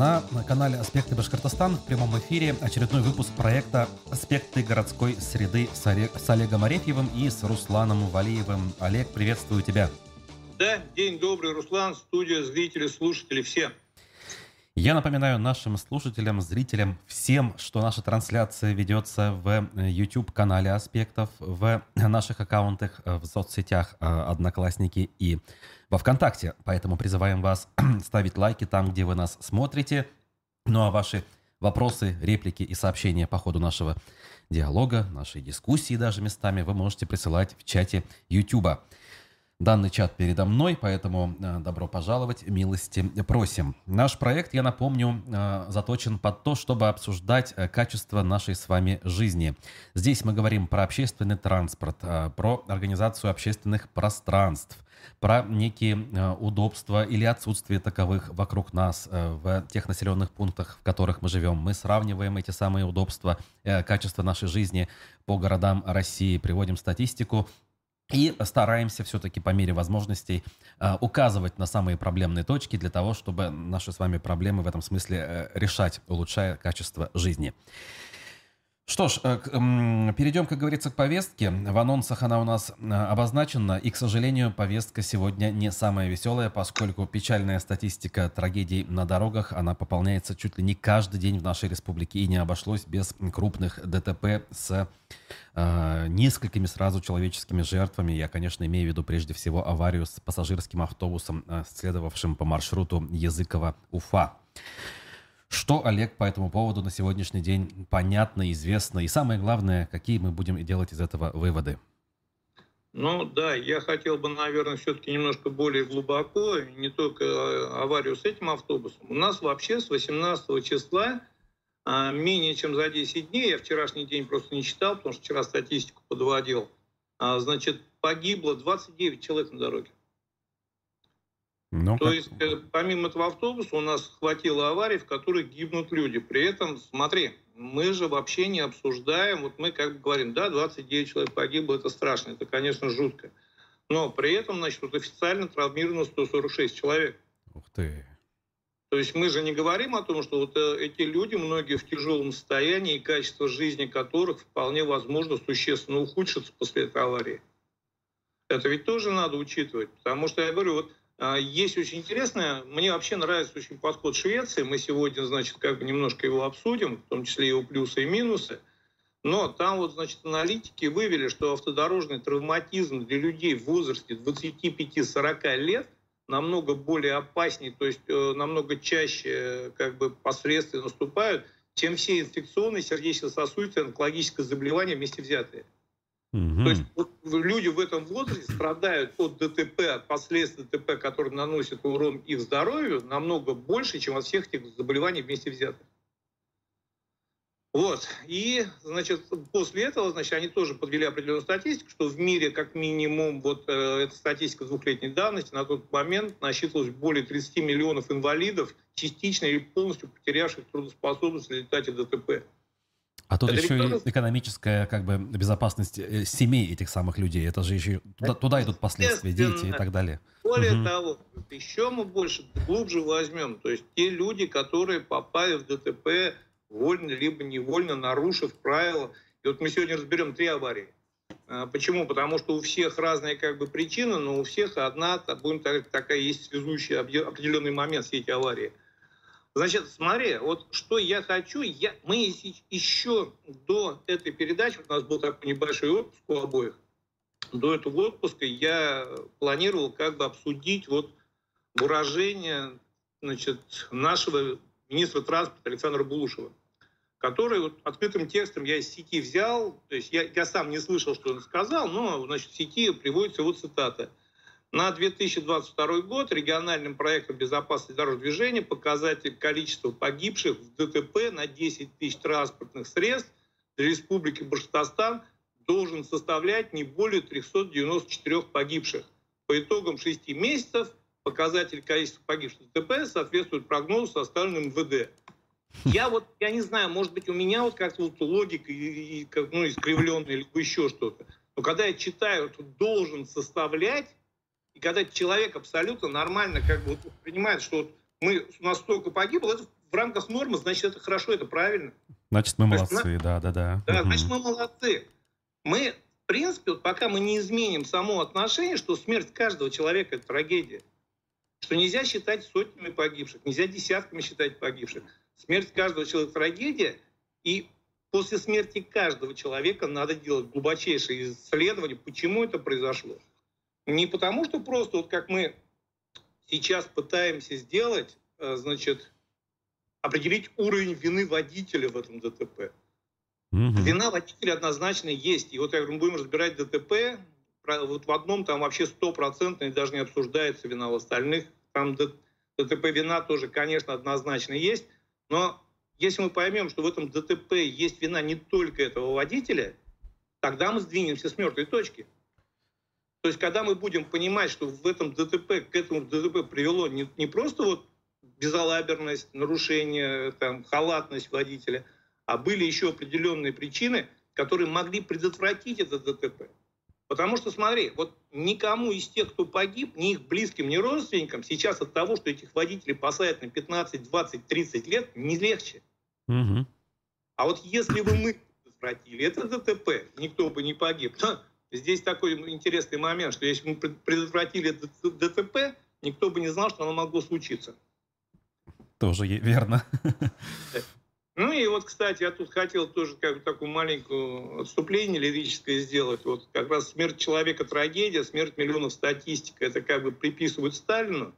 На канале «Аспекты Башкортостан» в прямом эфире очередной выпуск проекта «Аспекты городской среды» с Олегом Арефьевым и с Русланом Валиевым. Олег, приветствую тебя! Да, день добрый, Руслан, студия, зрители, слушатели, все. Я напоминаю нашим слушателям, зрителям, всем, что наша трансляция ведется в YouTube-канале «Аспектов», в наших аккаунтах в соцсетях э, «Одноклассники» и во ВКонтакте. Поэтому призываем вас ставить лайки там, где вы нас смотрите. Ну а ваши вопросы, реплики и сообщения по ходу нашего диалога, нашей дискуссии даже местами вы можете присылать в чате YouTube. Данный чат передо мной, поэтому э, добро пожаловать, милости просим. Наш проект, я напомню, э, заточен под то, чтобы обсуждать э, качество нашей с вами жизни. Здесь мы говорим про общественный транспорт, про организацию общественных пространств, про некие удобства или отсутствие таковых вокруг нас в тех населенных пунктах, в которых мы живем. Мы сравниваем эти самые удобства, качество нашей жизни по городам России, приводим статистику и стараемся все-таки по мере возможностей э, указывать на самые проблемные точки для того, чтобы наши с вами проблемы в этом смысле э, решать, улучшая качество жизни. Что ж, э, перейдем, как говорится, к повестке. В анонсах она у нас э, обозначена, и, к сожалению, повестка сегодня не самая веселая, поскольку печальная статистика трагедий на дорогах, она пополняется чуть ли не каждый день в нашей республике, и не обошлось без крупных ДТП с э, несколькими сразу человеческими жертвами. Я, конечно, имею в виду прежде всего аварию с пассажирским автобусом, э, следовавшим по маршруту Языково-Уфа. Что, Олег, по этому поводу на сегодняшний день понятно, известно? И самое главное, какие мы будем делать из этого выводы? Ну да, я хотел бы, наверное, все-таки немножко более глубоко, не только а, аварию с этим автобусом. У нас вообще с 18 числа а, менее чем за 10 дней, я вчерашний день просто не читал, потому что вчера статистику подводил, а, значит, погибло 29 человек на дороге. Ну, То как... есть, э, помимо этого автобуса, у нас хватило аварий, в которых гибнут люди. При этом, смотри, мы же вообще не обсуждаем, вот мы как бы говорим, да, 29 человек погибло, это страшно, это, конечно, жутко. Но при этом, значит, вот официально травмировано 146 человек. Ух ты. То есть мы же не говорим о том, что вот э, эти люди, многие в тяжелом состоянии, и качество жизни которых вполне возможно существенно ухудшится после этой аварии. Это ведь тоже надо учитывать. Потому что я говорю, вот есть очень интересное, мне вообще нравится очень подход Швеции, мы сегодня, значит, как бы немножко его обсудим, в том числе его плюсы и минусы, но там вот, значит, аналитики вывели, что автодорожный травматизм для людей в возрасте 25-40 лет намного более опаснее, то есть э, намного чаще как бы последствия наступают, чем все инфекционные сердечно-сосудистые онкологические заболевания вместе взятые. Угу. То есть люди в этом возрасте страдают от ДТП, от последствий ДТП, которые наносят урон их здоровью, намного больше, чем от всех этих заболеваний вместе взятых. Вот. И, значит, после этого, значит, они тоже подвели определенную статистику, что в мире как минимум, вот э, эта статистика двухлетней давности, на тот момент насчитывалось более 30 миллионов инвалидов, частично или полностью потерявших трудоспособность в результате ДТП. А тут это еще и экономическая как бы безопасность э, семей этих самых людей. Это же еще туда, туда идут последствия, дети и так далее. Более угу. того, еще мы больше глубже возьмем. То есть те люди, которые попали в ДТП вольно либо невольно, нарушив правила. И вот мы сегодня разберем три аварии. А, почему? Потому что у всех разные как бы причины, но у всех одна, будем так, такая есть связующий определенный момент все эти аварии. Значит, смотри, вот что я хочу, я, мы еще до этой передачи, у нас был такой небольшой отпуск у обоих, до этого отпуска я планировал как бы обсудить вот выражение значит, нашего министра транспорта Александра Булушева, который вот открытым текстом я из сети взял, то есть я, я сам не слышал, что он сказал, но значит, в сети приводится его цитата – на 2022 год региональным проектом безопасности дорожного движения показатель количества погибших в ДТП на 10 тысяч транспортных средств для Республики Башкортостан должен составлять не более 394 погибших. По итогам 6 месяцев показатель количества погибших в ДТП соответствует прогнозу, составленному МВД. Я вот, я не знаю, может быть, у меня вот как-то вот логика ну, искривленная, или еще что-то. Но когда я читаю, то должен составлять, и когда человек абсолютно нормально как бы вот, понимает, что вот мы, у нас столько погибло, это в рамках нормы, значит, это хорошо, это правильно. Значит, мы молодцы, да, да, да. Да, значит, мы молодцы. Мы, в принципе, вот пока мы не изменим само отношение, что смерть каждого человека – это трагедия, что нельзя считать сотнями погибших, нельзя десятками считать погибших. Смерть каждого человека – трагедия, и после смерти каждого человека надо делать глубочайшие исследования, почему это произошло. Не потому, что просто вот как мы сейчас пытаемся сделать, э, значит, определить уровень вины водителя в этом ДТП. Угу. Вина водителя однозначно есть. И вот я говорю, мы будем разбирать ДТП, вот в одном там вообще стопроцентно и даже не обсуждается вина, в остальных там ДТП вина тоже, конечно, однозначно есть, но если мы поймем, что в этом ДТП есть вина не только этого водителя, тогда мы сдвинемся с мертвой точки. То есть, когда мы будем понимать, что в этом ДТП, к этому ДТП привело не, не просто вот безалаберность, нарушение, там, халатность водителя, а были еще определенные причины, которые могли предотвратить это ДТП. Потому что, смотри, вот никому из тех, кто погиб, ни их близким, ни родственникам, сейчас от того, что этих водителей посадят на 15, 20, 30 лет, не легче. Угу. А вот если бы мы предотвратили это ДТП, никто бы не погиб. Здесь такой интересный момент, что если мы предотвратили ДТП, никто бы не знал, что оно могло случиться. Тоже верно. Ну и вот, кстати, я тут хотел тоже как бы такую маленькую отступление лирическое сделать. Вот как раз смерть человека трагедия, смерть миллионов статистика. Это как бы приписывают Сталину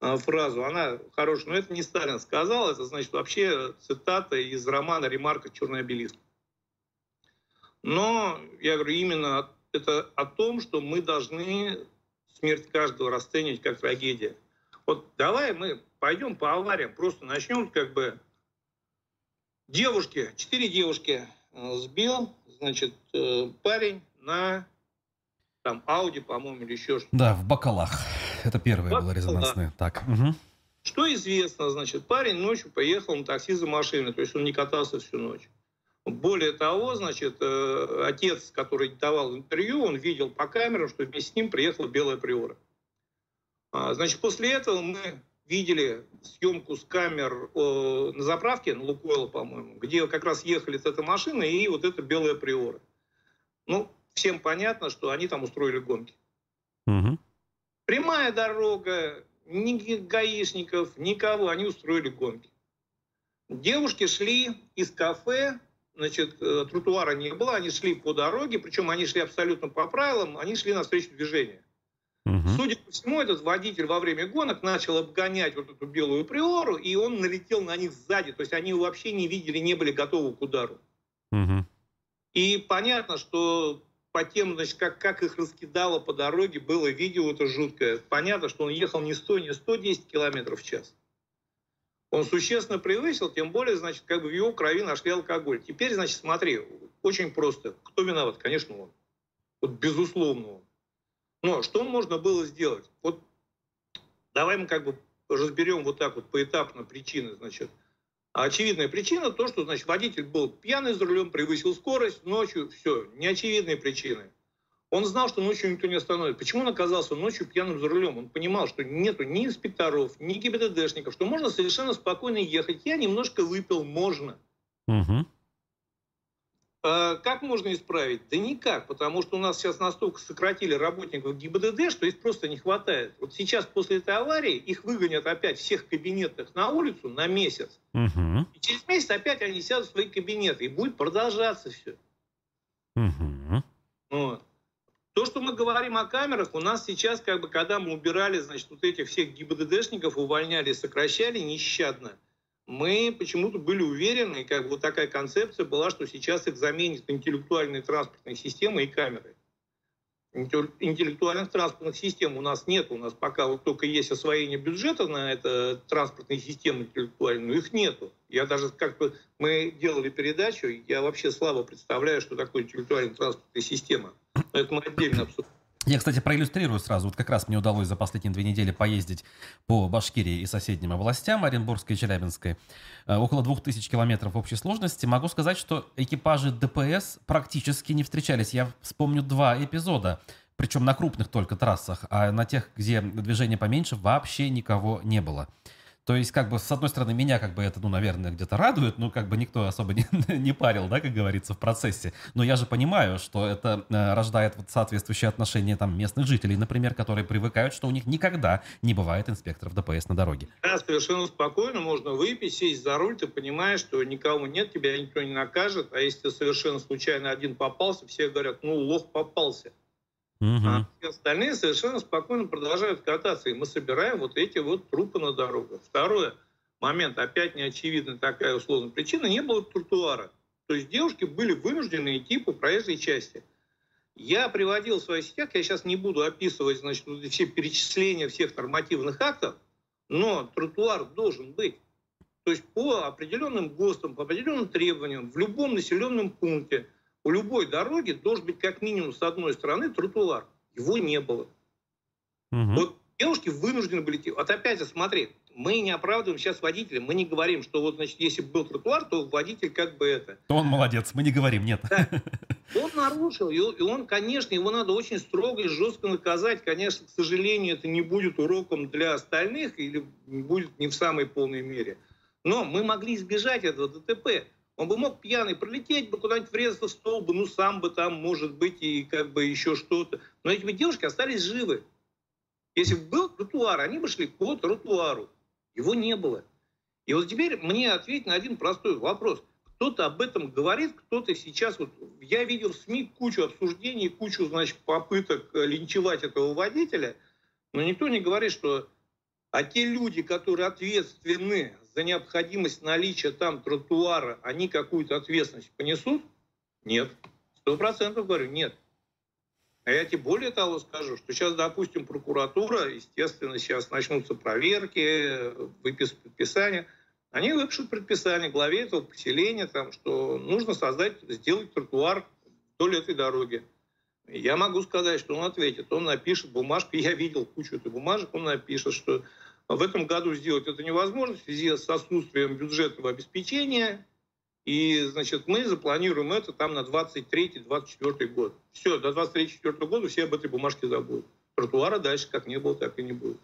а, фразу. Она хорошая, но это не Сталин сказал, это значит вообще цитата из романа «Ремарка. Черный обелиск». Но, я говорю, именно это о том, что мы должны смерть каждого расценивать как трагедия. Вот давай мы пойдем по авариям, просто начнем как бы девушки, четыре девушки э, сбил, значит, э, парень на там Ауди, по-моему, или еще что-то. Да, в Бакалах. Это первое Бакала. было резонансное. Так. Угу. Что известно, значит, парень ночью поехал на такси за машиной, то есть он не катался всю ночь. Более того, значит, э, отец, который давал интервью, он видел по камерам, что вместе с ним приехала белая приора. А, значит, после этого мы видели съемку с камер на заправке, на Лукойла, по-моему, где как раз ехали с этой машиной и вот эта белая приора. Ну, всем понятно, что они там устроили гонки. Угу. Прямая дорога, ни гаишников, никого, они устроили гонки. Девушки шли из кафе, значит, э, тротуара не было, они шли по дороге, причем они шли абсолютно по правилам, они шли навстречу движению. Угу. Судя по всему, этот водитель во время гонок начал обгонять вот эту белую приору, и он налетел на них сзади. То есть они вообще не видели, не были готовы к удару. Угу. И понятно, что по тем, значит, как, как их раскидало по дороге, было видео это жуткое. Понятно, что он ехал не 100, не 110 километров в час. Он существенно превысил, тем более, значит, как бы в его крови нашли алкоголь. Теперь, значит, смотри, очень просто. Кто виноват? Конечно, он. Вот безусловно он. Но что можно было сделать? Вот давай мы как бы разберем вот так вот поэтапно причины, значит. очевидная причина то, что, значит, водитель был пьяный за рулем, превысил скорость ночью, все, неочевидные причины. Он знал, что ночью никто не остановит. Почему он оказался ночью пьяным за рулем? Он понимал, что нету ни инспекторов, ни ГИБДДшников, что можно совершенно спокойно ехать. Я немножко выпил, можно. Угу. А как можно исправить? Да никак, потому что у нас сейчас настолько сократили работников ГИБДД, что их просто не хватает. Вот сейчас после этой аварии их выгонят опять всех кабинетах на улицу на месяц. Угу. И через месяц опять они сядут в свои кабинеты. И будет продолжаться все. Угу. Вот. То, что мы говорим о камерах, у нас сейчас, как бы, когда мы убирали, значит, вот этих всех ГИБДДшников, увольняли, сокращали нещадно – мы почему-то были уверены, как бы вот такая концепция была, что сейчас их заменит интеллектуальные транспортные системы и камеры. Интеллектуальных транспортных систем у нас нет, у нас пока вот только есть освоение бюджета на это транспортные системы интеллектуальные, но их нету. Я даже как бы мы делали передачу, я вообще слабо представляю, что такое интеллектуальная транспортная система. Но это мы отдельно обсуждаем. Я, кстати, проиллюстрирую сразу. Вот как раз мне удалось за последние две недели поездить по Башкирии и соседним областям, Оренбургской и Челябинской. Э, около двух тысяч километров в общей сложности. Могу сказать, что экипажи ДПС практически не встречались. Я вспомню два эпизода. Причем на крупных только трассах, а на тех, где движение поменьше, вообще никого не было. То есть, как бы, с одной стороны, меня, как бы, это, ну, наверное, где-то радует, но, как бы, никто особо не, не парил, да, как говорится, в процессе. Но я же понимаю, что это э, рождает вот соответствующее отношение, там, местных жителей, например, которые привыкают, что у них никогда не бывает инспекторов ДПС на дороге. Да, совершенно спокойно можно выпить, сесть за руль, ты понимаешь, что никого нет, тебя никто не накажет, а если ты совершенно случайно один попался, все говорят, ну, лох попался. Угу. А остальные совершенно спокойно продолжают кататься. И мы собираем вот эти вот трупы на дорогах. Второе момент, опять неочевидная такая условная причина, не было тротуара. То есть девушки были вынуждены идти по проезжей части. Я приводил в своих сетях, я сейчас не буду описывать значит, все перечисления всех нормативных актов, но тротуар должен быть. То есть по определенным ГОСТам, по определенным требованиям, в любом населенном пункте – у любой дороги должен быть как минимум с одной стороны тротуар. Его не было. Угу. Вот девушки вынуждены были. Вот опять же, смотри, мы не оправдываем сейчас водителя, мы не говорим, что вот, значит, если был тротуар, то водитель как бы это... То он молодец, мы не говорим, нет. Да. Он нарушил, и он, конечно, его надо очень строго и жестко наказать. Конечно, к сожалению, это не будет уроком для остальных или будет не в самой полной мере. Но мы могли избежать этого ДТП. Он бы мог пьяный пролететь бы куда-нибудь врезаться в бы, ну сам бы там, может быть, и как бы еще что-то. Но эти девушки остались живы. Если бы был тротуар, они бы шли по тротуару. Его не было. И вот теперь мне ответить на один простой вопрос. Кто-то об этом говорит, кто-то сейчас... Вот, я видел в СМИ кучу обсуждений, кучу, значит, попыток э, линчевать этого водителя, но никто не говорит, что а те люди, которые ответственны за необходимость наличия там тротуара, они какую-то ответственность понесут? Нет. Сто процентов говорю, нет. А я тебе более того скажу, что сейчас, допустим, прокуратура, естественно, сейчас начнутся проверки, выписк предписания. Они выпишут предписание главе этого поселения, там, что нужно создать, сделать тротуар вдоль этой дороги. Я могу сказать, что он ответит. Он напишет бумажку, я видел кучу этой бумажек, он напишет, что в этом году сделать это невозможно в связи с отсутствием бюджетного обеспечения. И, значит, мы запланируем это там на 23-24 год. Все, до 23-24 года все об этой бумажке забудут. Тротуара дальше как не было, так и не будет.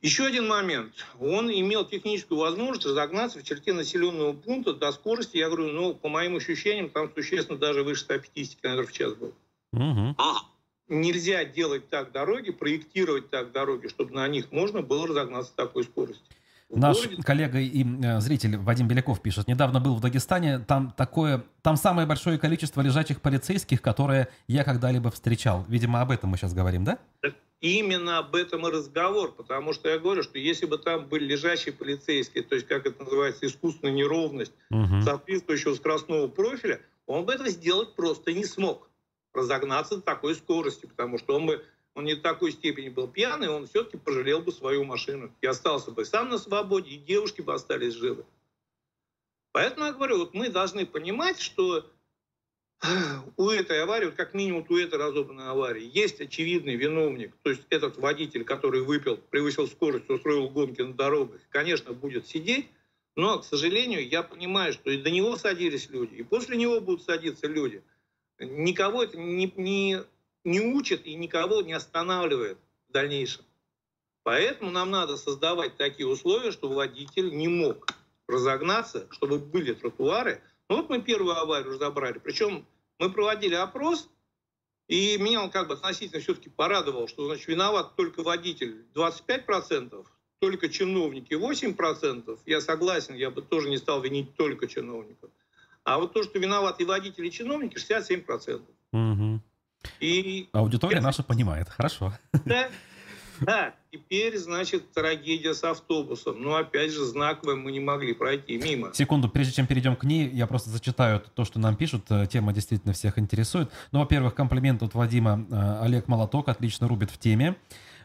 Еще один момент. Он имел техническую возможность разогнаться в черте населенного пункта до скорости, я говорю, ну, по моим ощущениям, там существенно даже выше 150 км в час был. Угу нельзя делать так дороги, проектировать так дороги, чтобы на них можно было разогнаться с такой скоростью. Наш городе... коллега и э, зритель Вадим Беляков пишет, недавно был в Дагестане, там такое, там самое большое количество лежачих полицейских, которые я когда-либо встречал. Видимо, об этом мы сейчас говорим, да? Именно об этом и разговор, потому что я говорю, что если бы там были лежачие полицейские, то есть, как это называется, искусственная неровность угу. соответствующего скоростного профиля, он бы этого сделать просто не смог разогнаться до такой скорости, потому что он бы он не в такой степени был пьяный, он все-таки пожалел бы свою машину. И остался бы сам на свободе, и девушки бы остались живы. Поэтому я говорю, вот мы должны понимать, что у этой аварии, вот как минимум у этой разобранной аварии, есть очевидный виновник, то есть этот водитель, который выпил, превысил скорость, устроил гонки на дорогах, конечно, будет сидеть, но, к сожалению, я понимаю, что и до него садились люди, и после него будут садиться люди – никого это не, не, не учит и никого не останавливает в дальнейшем. Поэтому нам надо создавать такие условия, чтобы водитель не мог разогнаться, чтобы были тротуары. Ну вот мы первую аварию разобрали. Причем мы проводили опрос, и меня он как бы относительно все-таки порадовал, что значит, виноват только водитель 25%, только чиновники 8%. Я согласен, я бы тоже не стал винить только чиновников. А вот то, что виноваты водители и чиновники, 67%. Угу. И Аудитория наша понимает, хорошо. Да, да, теперь, значит, трагедия с автобусом. Но, опять же, знаковая мы не могли пройти мимо. Секунду, прежде чем перейдем к ней, я просто зачитаю то, что нам пишут. Э, тема действительно всех интересует. Ну, во-первых, комплимент от Вадима. Э, Олег Молоток отлично рубит в теме.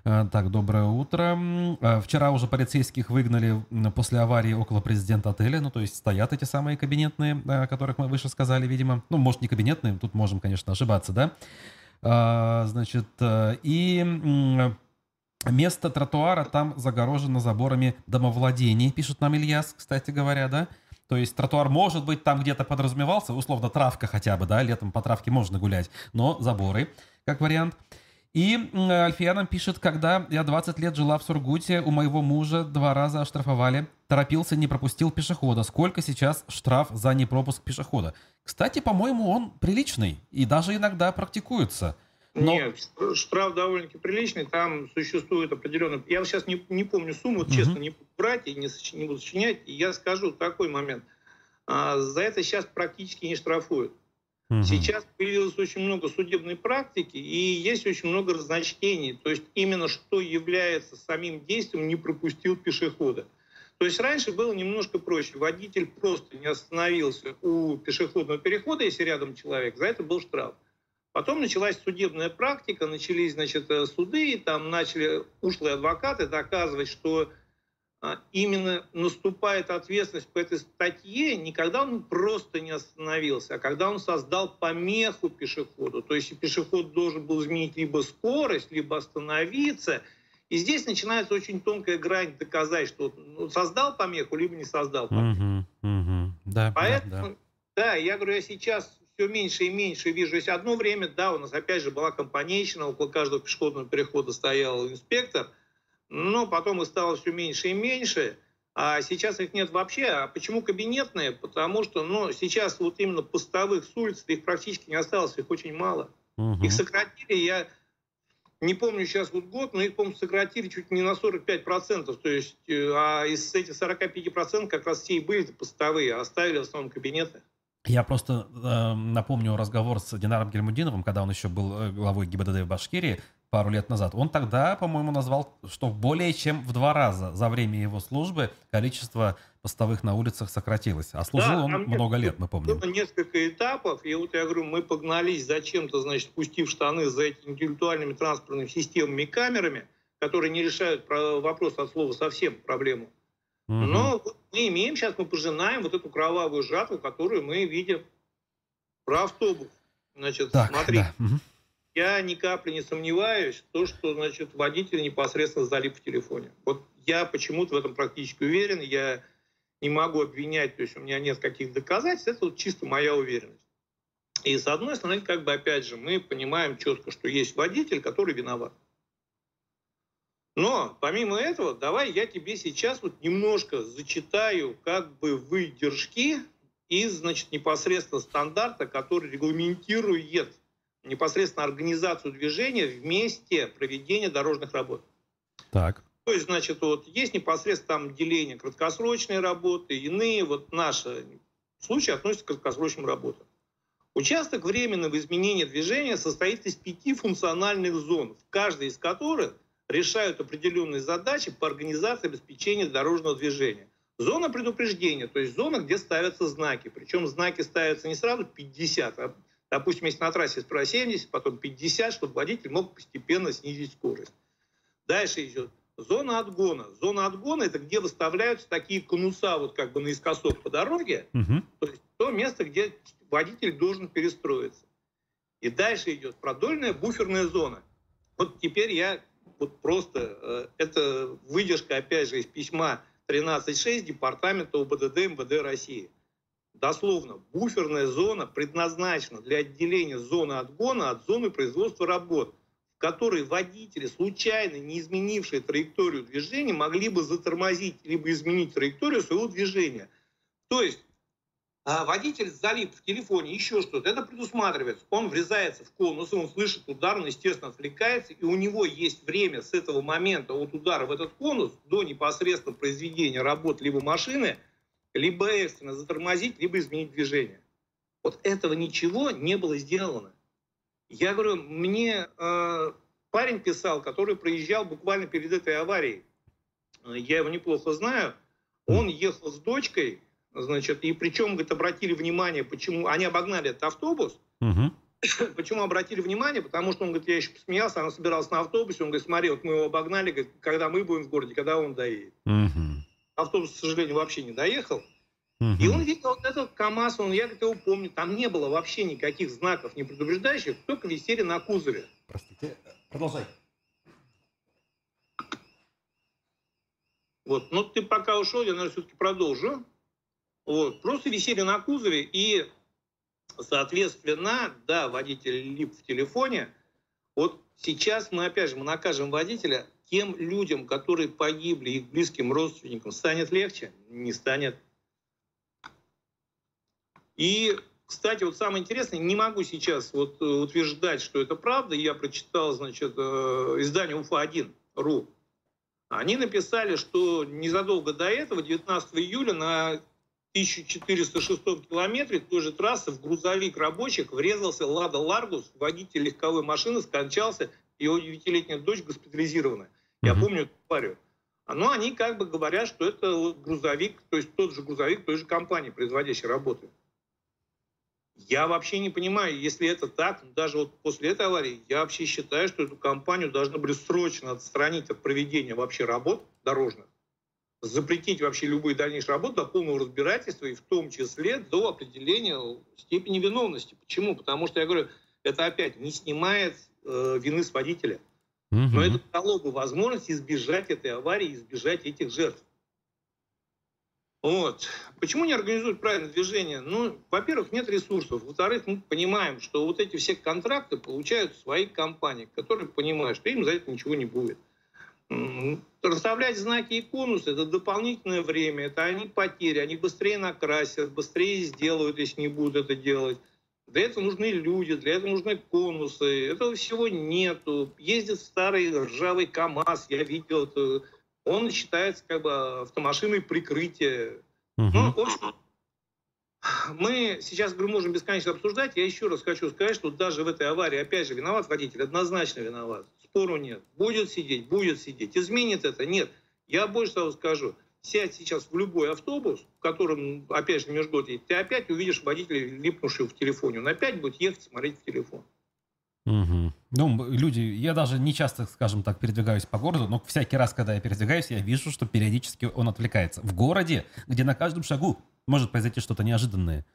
Э, так, доброе утро. Э, вчера уже полицейских выгнали после аварии около президента отеля. Ну, то есть стоят эти самые кабинетные, э, о которых мы выше сказали, видимо. Ну, может, не кабинетные, тут можем, конечно, ошибаться, да? Значит, и место тротуара там загорожено заборами домовладений, пишет нам Ильяс, кстати говоря, да? То есть тротуар может быть там где-то подразумевался, условно травка хотя бы, да, летом по травке можно гулять, но заборы, как вариант. И Альфия нам пишет, когда я 20 лет жила в Сургуте, у моего мужа два раза оштрафовали, торопился, не пропустил пешехода. Сколько сейчас штраф за непропуск пешехода? Кстати, по-моему, он приличный и даже иногда практикуется. Но... Нет, штраф довольно-таки приличный, там существует определенный... Я сейчас не, не помню сумму, вот, честно, не брать и не, не буду сочинять. И я скажу такой момент. А, за это сейчас практически не штрафуют. Угу. Сейчас появилось очень много судебной практики и есть очень много разночтений. То есть именно что является самим действием, не пропустил пешехода. То есть раньше было немножко проще. Водитель просто не остановился у пешеходного перехода, если рядом человек, за это был штраф. Потом началась судебная практика, начались значит, э, суды, и там начали ушлые адвокаты доказывать, что именно наступает ответственность по этой статье не когда он просто не остановился, а когда он создал помеху пешеходу. То есть пешеход должен был изменить либо скорость, либо остановиться. И здесь начинается очень тонкая грань доказать, что ну, создал помеху, либо не создал помеху. Угу, угу. Да, Поэтому, да, да. да, я говорю, я сейчас все меньше и меньше вижу. Есть одно время, да, у нас опять же была компанейщина, около каждого пешеходного перехода стоял инспектор – но потом их стало все меньше и меньше, а сейчас их нет вообще. А почему кабинетные? Потому что ну, сейчас вот именно постовых с улицы их практически не осталось, их очень мало. Угу. Их сократили, я не помню сейчас вот год, но их, по-моему, сократили чуть не на 45%. То есть, э, а из этих 45% как раз все и были постовые, а оставили в основном кабинеты. Я просто э, напомню разговор с Динаром Гельмудиновым, когда он еще был э, главой ГИБДД в Башкирии пару лет назад. Он тогда, по-моему, назвал, что более чем в два раза за время его службы количество постовых на улицах сократилось. А служил да, он много лет, мы помним. Было несколько этапов, и вот я говорю, мы погнались зачем-то, значит, пустив штаны за этими интеллектуальными транспортными системами и камерами, которые не решают вопрос от слова совсем проблему. Угу. Но вот мы имеем сейчас, мы пожинаем вот эту кровавую жатву, которую мы видим про автобус. Значит, так, смотри, да. угу. я ни капли не сомневаюсь, то, что значит, водитель непосредственно залип в телефоне. Вот я почему-то в этом практически уверен, я не могу обвинять, то есть у меня нет каких доказательств, это вот чисто моя уверенность. И с одной стороны, как бы опять же, мы понимаем четко, что есть водитель, который виноват. Но помимо этого, давай я тебе сейчас вот немножко зачитаю как бы выдержки из, значит, непосредственно стандарта, который регламентирует непосредственно организацию движения вместе проведения дорожных работ. Так. То есть, значит, вот есть непосредственно там деление краткосрочной работы, иные, вот наши случаи относятся к краткосрочным работам. Участок временного изменения движения состоит из пяти функциональных зон, в каждой из которых решают определенные задачи по организации обеспечения дорожного движения. Зона предупреждения, то есть зона, где ставятся знаки. Причем знаки ставятся не сразу 50, а, допустим, если на трассе справа 70, потом 50, чтобы водитель мог постепенно снизить скорость. Дальше идет зона отгона. Зона отгона это где выставляются такие конуса вот как бы наискосок по дороге, угу. то есть то место, где водитель должен перестроиться. И дальше идет продольная буферная зона. Вот теперь я вот просто, э, это выдержка, опять же, из письма 13.6 Департамента УБДД МВД России. Дословно, буферная зона предназначена для отделения зоны отгона от зоны производства работ, в которой водители, случайно не изменившие траекторию движения, могли бы затормозить либо изменить траекторию своего движения. То есть водитель залип в телефоне, еще что-то, это предусматривается. Он врезается в конус, он слышит удар, он, естественно, отвлекается, и у него есть время с этого момента от удара в этот конус до непосредственно произведения работ либо машины, либо экстренно затормозить, либо изменить движение. Вот этого ничего не было сделано. Я говорю, мне э, парень писал, который проезжал буквально перед этой аварией. Я его неплохо знаю. Он ехал с дочкой, Значит, и причем, говорит, обратили внимание, почему они обогнали этот автобус. Угу. Почему обратили внимание? Потому что он говорит, я еще посмеялся, она собиралась на автобусе, он говорит, смотри, вот мы его обогнали, говорит, когда мы будем в городе, когда он доедет. Угу. Автобус, к сожалению, вообще не доехал. Угу. И он видел вот этот КАМАЗ, он, я говорит, его помню, там не было вообще никаких знаков, не предупреждающих, только висели на кузове. Простите, продолжай. Вот, ну ты пока ушел, я, наверное, все-таки продолжу. Вот, просто висели на кузове, и, соответственно, да, водитель лип в телефоне, Вот сейчас мы, опять же, мы накажем водителя, тем людям, которые погибли, их близким родственникам, станет легче? Не станет. И, кстати, вот самое интересное, не могу сейчас вот э, утверждать, что это правда. Я прочитал, значит, э, издание УФА-1.ру. Они написали, что незадолго до этого, 19 июля, на 1406 километре той же трассы в грузовик рабочих врезался Лада Ларгус, водитель легковой машины скончался, его девятилетняя дочь госпитализирована. Я mm-hmm. помню эту историю. Но они как бы говорят, что это грузовик, то есть тот же грузовик той же компании, производящей работы. Я вообще не понимаю, если это так, даже вот после этой аварии, я вообще считаю, что эту компанию должны были срочно отстранить от проведения вообще работ дорожных, запретить вообще любые дальнейшие работы до полного разбирательства и в том числе до определения степени виновности. Почему? Потому что, я говорю, это опять не снимает э, вины с водителя. Но это дало бы возможность избежать этой аварии, избежать этих жертв. Вот. Почему не организуют правильное движение? Ну, во-первых, нет ресурсов. Во-вторых, мы понимаем, что вот эти все контракты получают свои компании, которые понимают, что им за это ничего не будет. Расставлять знаки и конусы – это дополнительное время, это они потери, они быстрее накрасят, быстрее сделают, если не будут это делать. Для этого нужны люди, для этого нужны конусы. Этого всего нету. Ездит старый ржавый КАМАЗ, я видел это. Он считается как бы автомашиной прикрытия. Угу. Ну, в общем, мы сейчас говорю, можем бесконечно обсуждать. Я еще раз хочу сказать, что даже в этой аварии, опять же, виноват водитель, однозначно виноват. Спору нет. Будет сидеть, будет сидеть. Изменит это? Нет. Я больше того скажу сядь сейчас в любой автобус, в котором, опять же, межгодие, ты опять увидишь водителя, липнувшего в телефоне. Он опять будет ехать смотреть в телефон. Угу. Ну, люди, я даже не часто, скажем так, передвигаюсь по городу, но всякий раз, когда я передвигаюсь, я вижу, что периодически он отвлекается. В городе, где на каждом шагу может произойти что-то неожиданное.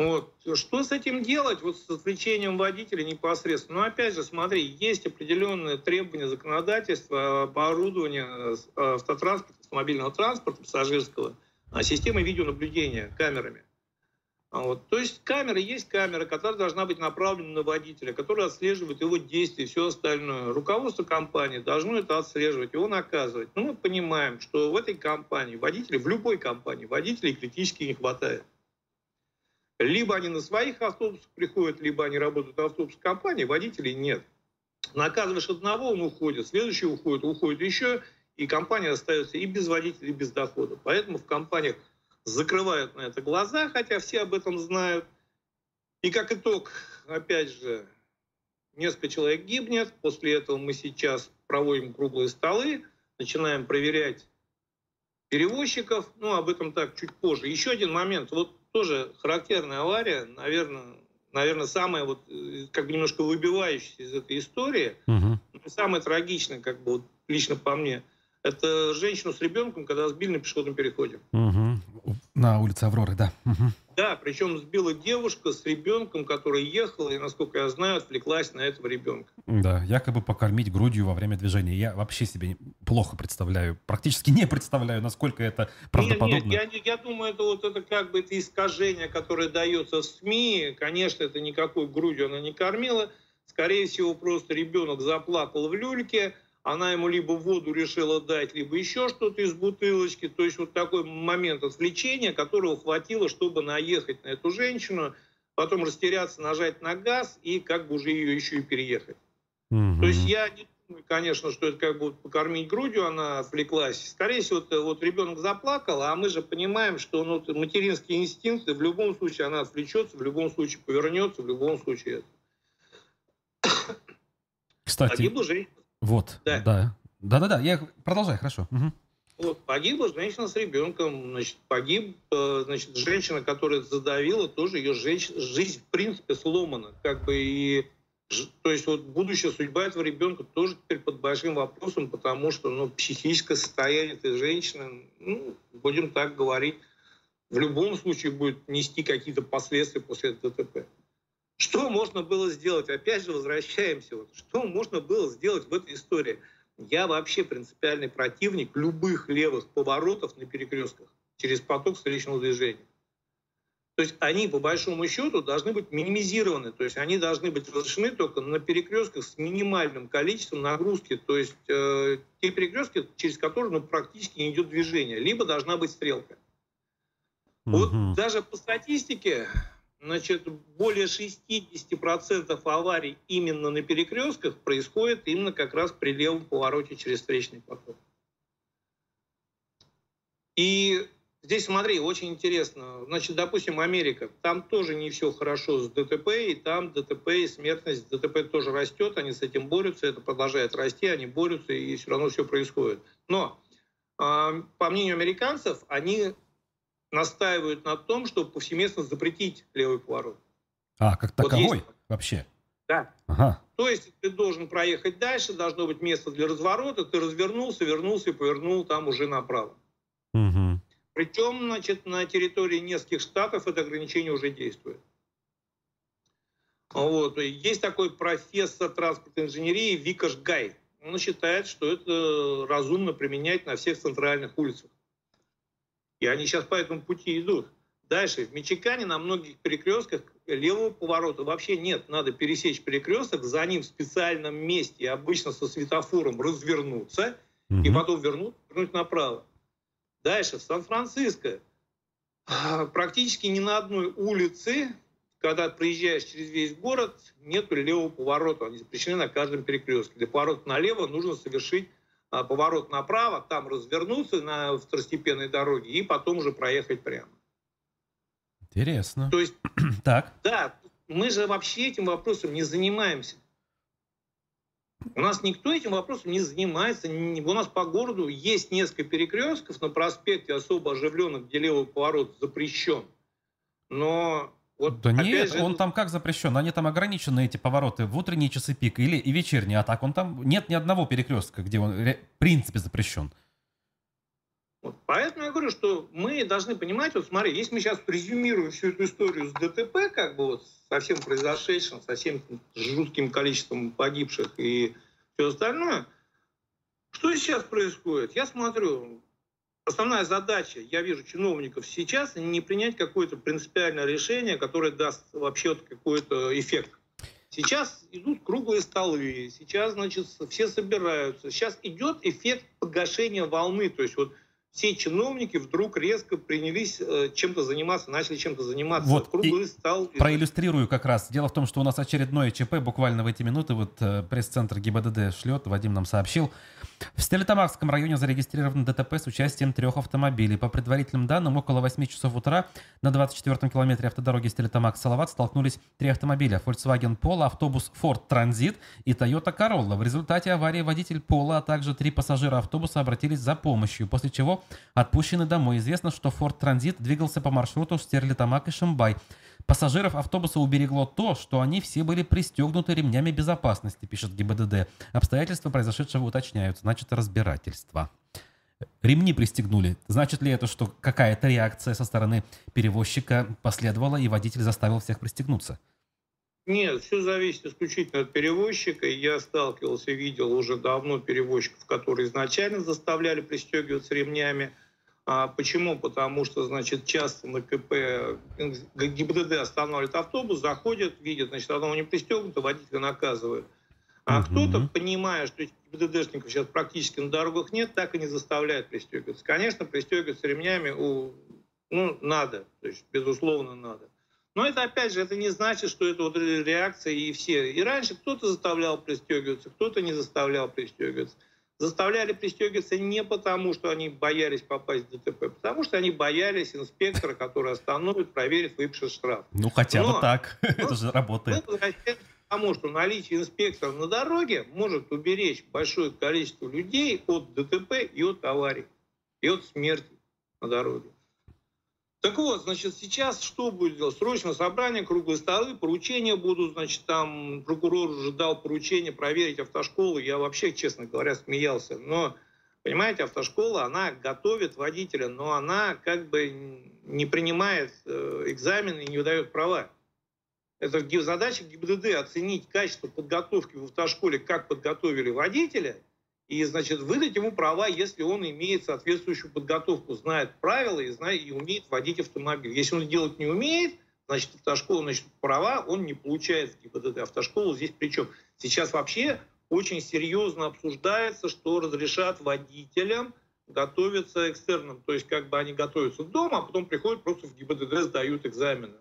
Вот. Что с этим делать, вот с отвлечением водителя непосредственно? Ну, опять же, смотри, есть определенные требования законодательства по оборудованию э, автотранспорта, автомобильного транспорта, пассажирского, а, системой видеонаблюдения камерами. А вот. То есть камера есть камера, которая должна быть направлена на водителя, которая отслеживает его действия и все остальное. Руководство компании должно это отслеживать, его наказывать. Но мы понимаем, что в этой компании водителей, в любой компании водителей критически не хватает. Либо они на своих автобусах приходят, либо они работают в автобусной компании, водителей нет. Наказываешь одного, он уходит, следующий уходит, уходит еще, и компания остается и без водителей, и без дохода. Поэтому в компаниях закрывают на это глаза, хотя все об этом знают. И как итог, опять же, несколько человек гибнет. После этого мы сейчас проводим круглые столы, начинаем проверять перевозчиков. Ну, об этом так чуть позже. Еще один момент. Вот тоже характерная авария, наверное, наверное, самая вот э, как бы немножко выбивающаяся из этой истории, угу. самое трагичное, как бы вот, лично по мне, это женщину с ребенком, когда сбили на пешеходном переходе. Угу. На улице Авроры, да. Угу. Да, причем сбила девушка с ребенком, которая ехала, и, насколько я знаю, отвлеклась на этого ребенка. Да, якобы покормить грудью во время движения. Я вообще себе плохо представляю, практически не представляю, насколько это правдоподобно. Нет, нет я, я думаю, это вот это как бы это искажение, которое дается в СМИ. Конечно, это никакой грудью она не кормила. Скорее всего, просто ребенок заплакал в люльке, она ему либо воду решила дать, либо еще что-то из бутылочки. То есть вот такой момент отвлечения, которого хватило, чтобы наехать на эту женщину, потом растеряться, нажать на газ и как бы уже ее еще и переехать. Угу. То есть я не думаю, конечно, что это как бы покормить грудью она отвлеклась. Скорее всего, вот, вот ребенок заплакал, а мы же понимаем, что ну, материнские инстинкты в любом случае она отвлечется, в любом случае повернется, в любом случае. Кстати, Погибла женщина вот, да. да. Да-да-да, я продолжаю, хорошо. Угу. Вот, погибла женщина с ребенком, значит, погиб, э, значит, женщина, которая задавила, тоже ее жизнь, жизнь в принципе сломана, как бы и, то есть вот будущая судьба этого ребенка тоже теперь под большим вопросом, потому что, ну, психическое состояние этой женщины, ну, будем так говорить, в любом случае будет нести какие-то последствия после ДТП. Что можно было сделать? Опять же, возвращаемся. Вот, что можно было сделать в этой истории? Я вообще принципиальный противник любых левых поворотов на перекрестках через поток встречного движения. То есть они, по большому счету, должны быть минимизированы. То есть они должны быть разрешены только на перекрестках с минимальным количеством нагрузки. То есть э, те перекрестки, через которые ну, практически не идет движение. Либо должна быть стрелка. Угу. Вот даже по статистике, значит, более 60% аварий именно на перекрестках происходит именно как раз при левом повороте через встречный поток. И здесь, смотри, очень интересно. Значит, допустим, Америка. Там тоже не все хорошо с ДТП, и там ДТП и смертность ДТП тоже растет, они с этим борются, это продолжает расти, они борются, и все равно все происходит. Но, а, по мнению американцев, они настаивают на том, чтобы повсеместно запретить левый поворот. А, как таковой вот есть... вообще? Да. Ага. То есть ты должен проехать дальше, должно быть место для разворота, ты развернулся, вернулся и повернул там уже направо. Угу. Причем, значит, на территории нескольких штатов это ограничение уже действует. Вот. Есть такой профессор транспортной инженерии Викаш Гай. Он считает, что это разумно применять на всех центральных улицах. И они сейчас по этому пути идут. Дальше, в Мичигане на многих перекрестках левого поворота вообще нет. Надо пересечь перекресток, за ним в специальном месте, обычно со светофором, развернуться, угу. и потом вернуть, вернуть направо. Дальше, в Сан-Франциско. А, практически ни на одной улице, когда проезжаешь через весь город, нет левого поворота. Они запрещены на каждом перекрестке. Для поворота налево нужно совершить поворот направо, там развернуться на второстепенной дороге и потом уже проехать прямо. Интересно. То есть, так. да, мы же вообще этим вопросом не занимаемся. У нас никто этим вопросом не занимается. У нас по городу есть несколько перекрестков на проспекте особо оживленных, где левый поворот запрещен. Но вот, да нет, же... он там как запрещен? Они там ограничены, эти повороты, в утренние часы пик или и вечерние. А так он там нет ни одного перекрестка, где он в принципе запрещен. Вот, поэтому я говорю, что мы должны понимать, вот смотри, если мы сейчас резюмируем всю эту историю с ДТП, как бы вот со всем произошедшим, со всем жутким количеством погибших и все остальное, что сейчас происходит? Я смотрю, основная задача, я вижу чиновников сейчас, не принять какое-то принципиальное решение, которое даст вообще какой-то эффект. Сейчас идут круглые столы, сейчас, значит, все собираются. Сейчас идет эффект погашения волны. То есть вот все чиновники вдруг резко принялись э, чем-то заниматься, начали чем-то заниматься. Вот, Круглый стал... Проиллюстрирую как раз. Дело в том, что у нас очередное ЧП буквально в эти минуты. Вот э, пресс-центр ГИБДД шлет, Вадим нам сообщил. В Стерлитамакском районе зарегистрировано ДТП с участием трех автомобилей. По предварительным данным, около 8 часов утра на 24-м километре автодороги Стерлитамак-Салават столкнулись три автомобиля. Volkswagen Polo, автобус Ford Transit и Toyota Corolla. В результате аварии водитель Polo, а также три пассажира автобуса обратились за помощью, после чего отпущены домой. Известно, что Ford Transit двигался по маршруту Стерлитамак и Шимбай. Пассажиров автобуса уберегло то, что они все были пристегнуты ремнями безопасности, пишет ГИБДД. Обстоятельства произошедшего уточняются, значит разбирательство. Ремни пристегнули. Значит ли это, что какая-то реакция со стороны перевозчика последовала, и водитель заставил всех пристегнуться? Нет, все зависит исключительно от перевозчика. Я сталкивался, видел уже давно перевозчиков, которые изначально заставляли пристегиваться ремнями. А почему? Потому что, значит, часто на КП ГИБДД останавливает автобус, заходят, видят, значит, одного не пристегнуто, водителя наказывают. А угу. кто-то, понимая, что ГИБДДшников сейчас практически на дорогах нет, так и не заставляет пристегиваться. Конечно, пристегиваться ремнями у, ну, надо, то есть, безусловно, надо. Но это, опять же, это не значит, что это вот реакция и все. И раньше кто-то заставлял пристегиваться, кто-то не заставлял пристегиваться заставляли пристегиваться не потому, что они боялись попасть в ДТП, потому что они боялись инспектора, который остановит, проверит выпишет штраф. Ну, хотя Но, бы так. Это же работает. Потому что наличие инспектора на дороге может уберечь большое количество людей от ДТП и от аварий, и от смерти на дороге. Так вот, значит, сейчас что будет делать? Срочное собрание, круглые столы, поручения будут, значит, там прокурор уже дал поручение проверить автошколу. Я вообще, честно говоря, смеялся. Но, понимаете, автошкола, она готовит водителя, но она как бы не принимает э, экзамены и не выдает права. Это задача ГИБДД оценить качество подготовки в автошколе, как подготовили водителя, и, значит, выдать ему права, если он имеет соответствующую подготовку, знает правила и, знает, и умеет водить автомобиль. Если он делать не умеет, значит, автошкола, значит, права он не получает в ГИБДД. Автошколу здесь причем? Сейчас вообще очень серьезно обсуждается, что разрешат водителям готовиться экстерном. То есть как бы они готовятся дома, а потом приходят просто в ГИБДД, сдают экзамены.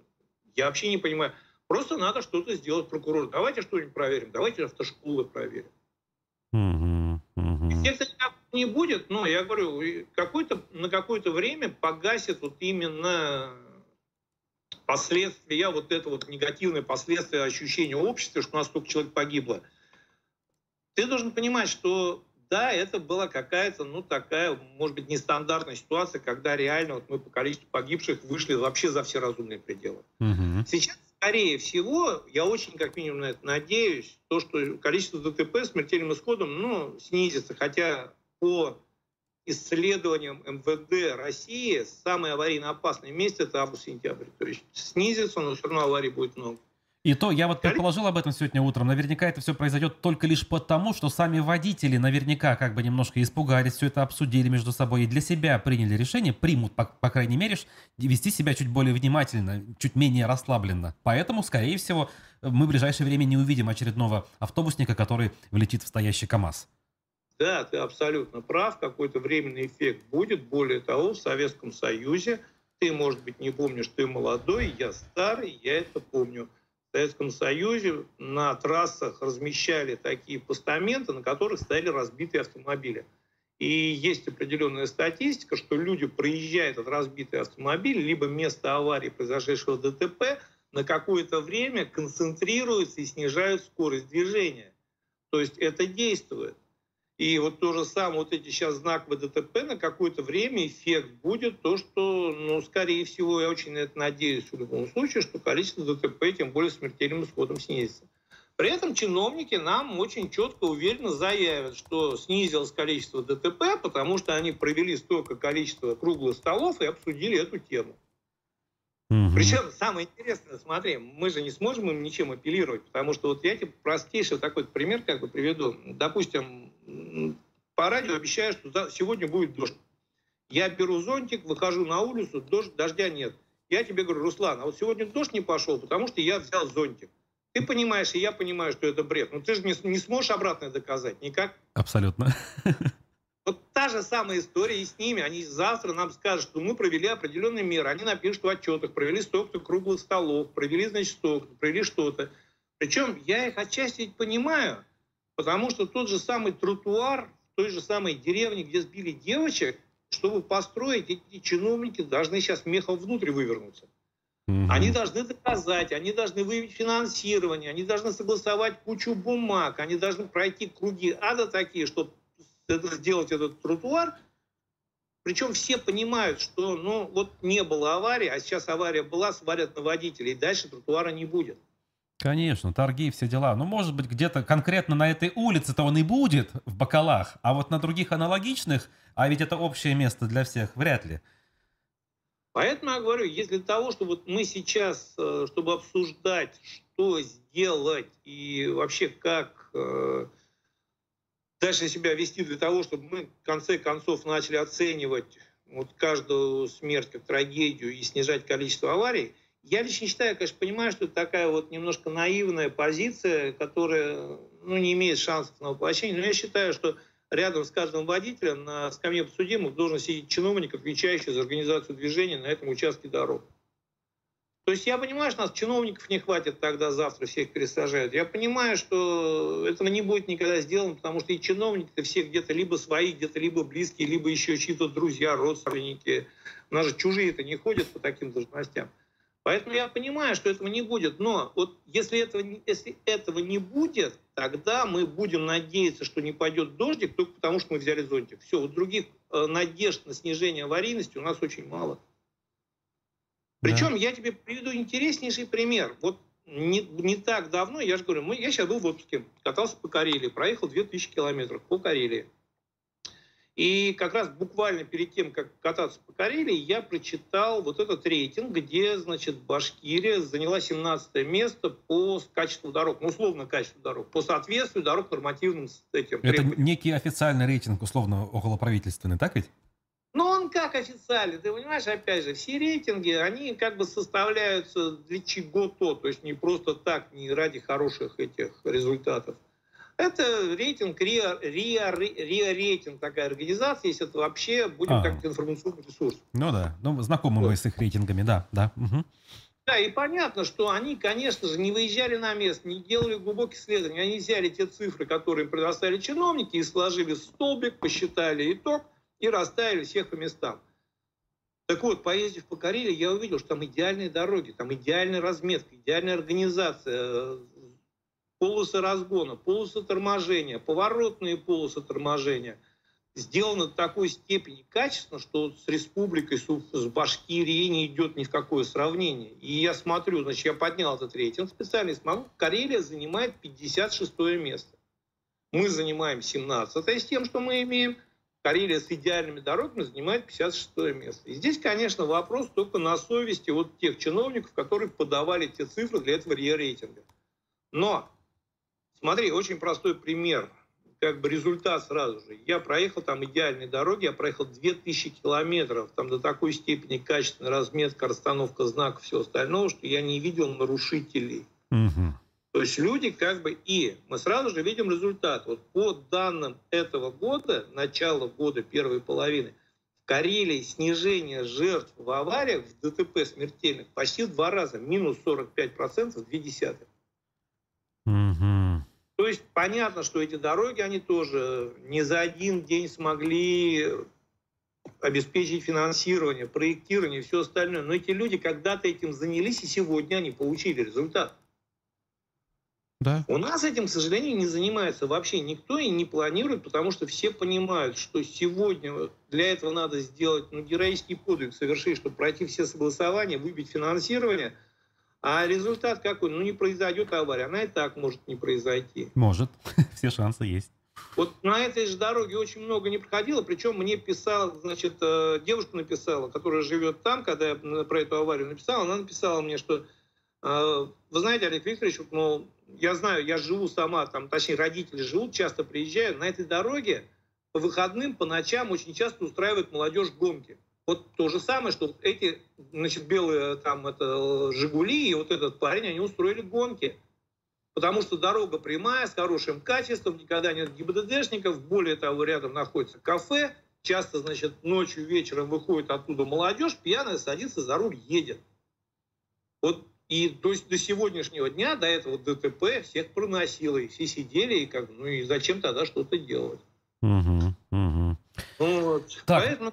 Я вообще не понимаю. Просто надо что-то сделать прокурор. Давайте что-нибудь проверим, давайте автошколы проверим. Угу. Эффекта не будет, но я говорю, какой-то, на какое-то время погасит вот именно последствия, вот это вот негативное последствие ощущения общества, что у нас столько человек погибло. Ты должен понимать, что да, это была какая-то, ну, такая, может быть, нестандартная ситуация, когда реально вот мы по количеству погибших вышли вообще за все разумные пределы. Угу. Сейчас, скорее всего, я очень, как минимум, на это надеюсь, то, что количество ДТП с смертельным исходом, ну, снизится, хотя по исследованиям МВД России самое аварийно опасное место это август-сентябрь. То есть снизится, но все равно аварий будет много. И то я вот предположил об этом сегодня утром. Наверняка это все произойдет только лишь потому, что сами водители наверняка как бы немножко испугались, все это обсудили между собой и для себя приняли решение, примут, по, по крайней мере, вести себя чуть более внимательно, чуть менее расслабленно. Поэтому, скорее всего, мы в ближайшее время не увидим очередного автобусника, который влетит в стоящий КАМАЗ. Да, ты абсолютно прав. Какой-то временный эффект будет. Более того, в Советском Союзе, ты, может быть, не помнишь, ты молодой, я старый, я это помню в Советском Союзе на трассах размещали такие постаменты, на которых стояли разбитые автомобили. И есть определенная статистика, что люди проезжают этот разбитый автомобиль, либо место аварии, произошедшего ДТП, на какое-то время концентрируются и снижают скорость движения. То есть это действует. И вот то же самое, вот эти сейчас знаковые ДТП, на какое-то время эффект будет то, что, ну, скорее всего, я очень на это надеюсь в любом случае, что количество ДТП, тем более смертельным исходом, снизится. При этом чиновники нам очень четко, уверенно заявят, что снизилось количество ДТП, потому что они провели столько количества круглых столов и обсудили эту тему. Угу. Причем самое интересное, смотри, мы же не сможем им ничем апеллировать, потому что вот я тебе простейший такой пример как бы приведу. Допустим, по радио обещаю, что сегодня будет дождь. Я беру зонтик, выхожу на улицу, дождь, дождя нет. Я тебе говорю, Руслан, а вот сегодня дождь не пошел, потому что я взял зонтик. Ты понимаешь, и я понимаю, что это бред. Но ты же не, не сможешь обратно доказать никак. Абсолютно. Вот та же самая история и с ними. Они завтра нам скажут, что мы провели определенные меры. Они напишут в отчетах, провели столько-то круглых столов, провели, значит, столько провели что-то. Причем я их отчасти понимаю, потому что тот же самый тротуар в той же самой деревне, где сбили девочек, чтобы построить, эти чиновники должны сейчас мехом внутрь вывернуться. Они должны доказать, они должны выявить финансирование, они должны согласовать кучу бумаг, они должны пройти круги ада такие, чтобы это, сделать этот тротуар. Причем все понимают, что ну, вот не было аварии, а сейчас авария была, сварят на водителей, и дальше тротуара не будет. Конечно, торги, все дела. Ну, может быть, где-то конкретно на этой улице-то он и будет в бокалах, а вот на других аналогичных, а ведь это общее место для всех, вряд ли. Поэтому я говорю, если для того, чтобы вот мы сейчас, э, чтобы обсуждать, что сделать и вообще как э, дальше себя вести для того, чтобы мы в конце концов начали оценивать вот каждую смерть как трагедию и снижать количество аварий, я лично считаю, конечно, понимаю, что это такая вот немножко наивная позиция, которая ну, не имеет шансов на воплощение, но я считаю, что рядом с каждым водителем на скамье подсудимых должен сидеть чиновник, отвечающий за организацию движения на этом участке дорог. То есть я понимаю, что нас чиновников не хватит тогда завтра, всех пересажают. Я понимаю, что этого не будет никогда сделано, потому что и чиновники-то все где-то либо свои, где-то либо близкие, либо еще чьи-то друзья, родственники. У нас же чужие-то не ходят по таким должностям. Поэтому я понимаю, что этого не будет. Но вот если этого, если этого не будет, тогда мы будем надеяться, что не пойдет дождик, только потому что мы взяли зонтик. Все, вот других э, надежд на снижение аварийности у нас очень мало. Причем да. я тебе приведу интереснейший пример. Вот не, не так давно, я же говорю, мы, я сейчас был в отпуске, катался по Карелии, проехал 2000 километров по Карелии. И как раз буквально перед тем, как кататься по Карелии, я прочитал вот этот рейтинг, где, значит, Башкирия заняла 17 место по качеству дорог, ну, условно качеству дорог, по соответствию дорог нормативным этим Это некий официальный рейтинг, условно, околоправительственный, так ведь? Ну, он как официальный, ты понимаешь, опять же, все рейтинги, они как бы составляются для чего-то, то есть не просто так, не ради хороших этих результатов. Это рейтинг, РИА, РИА, РИА рейтинг, такая организация, если это вообще будет а. как информационный ресурс. Ну да, ну знакомы вот. мы с их рейтингами, да, да. Угу. Да, и понятно, что они, конечно же, не выезжали на место, не делали глубокие исследования. Они взяли те цифры, которые предоставили чиновники, и сложили столбик, посчитали итог и расставили всех по местам. Так вот, поездив по Карелии, я увидел, что там идеальные дороги, там идеальная разметка, идеальная организация, полосы разгона, полосы торможения, поворотные полосы торможения сделаны в такой степени качественно, что с республикой, с Башкирией не идет ни в какое сравнение. И я смотрю, значит, я поднял этот рейтинг специально, смотрю, Карелия занимает 56 место. Мы занимаем 17 с тем, что мы имеем. Карелия с идеальными дорогами занимает 56 место. И здесь, конечно, вопрос только на совести вот тех чиновников, которые подавали те цифры для этого рейтинга. Но Смотри, очень простой пример. Как бы результат сразу же. Я проехал там идеальные дороги, я проехал 2000 километров, там до такой степени качественная разметка, расстановка знаков, все остальное, что я не видел нарушителей. Угу. То есть люди как бы и мы сразу же видим результат. Вот по данным этого года, начала года первой половины, в Карелии снижение жертв в авариях, в ДТП смертельных почти в два раза, минус 45%, две десятых. Угу. То есть понятно, что эти дороги, они тоже не за один день смогли обеспечить финансирование, проектирование и все остальное. Но эти люди когда-то этим занялись, и сегодня они получили результат. Да. У нас этим, к сожалению, не занимается вообще никто и не планирует, потому что все понимают, что сегодня для этого надо сделать ну, героический подвиг совершить, чтобы пройти все согласования, выбить финансирование – а результат какой? Ну, не произойдет авария. Она и так может не произойти. Может. Все шансы есть. Вот на этой же дороге очень много не проходило, причем мне писала, значит, э, девушка написала, которая живет там, когда я про эту аварию написал, она написала мне, что, вы знаете, Олег Викторович, ну, я знаю, я живу сама, там, точнее, родители живут, часто приезжаю, на этой дороге по выходным, по ночам очень часто устраивают молодежь гонки. Вот то же самое, что эти, значит, белые там это Жигули и вот этот парень, они устроили гонки. Потому что дорога прямая, с хорошим качеством, никогда нет ГИБДДшников, более того, рядом находится кафе, часто, значит, ночью, вечером выходит оттуда молодежь, пьяная садится за руль, едет. Вот и то есть до сегодняшнего дня, до этого ДТП всех проносило, и все сидели, и как, ну и зачем тогда что-то делать? Угу, угу. Вот. Так, Поэтому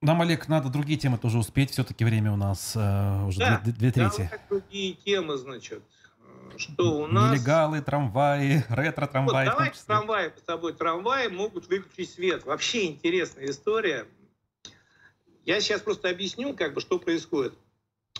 нам, Олег, надо другие темы тоже успеть. Все-таки время у нас э, уже да, две, две трети. Да, другие темы, значит. Что у нас... Нелегалы, трамваи, ретро-трамваи. Вот, давайте трамваи с тобой. Трамваи могут выключить свет. Вообще интересная история. Я сейчас просто объясню, как бы, что происходит.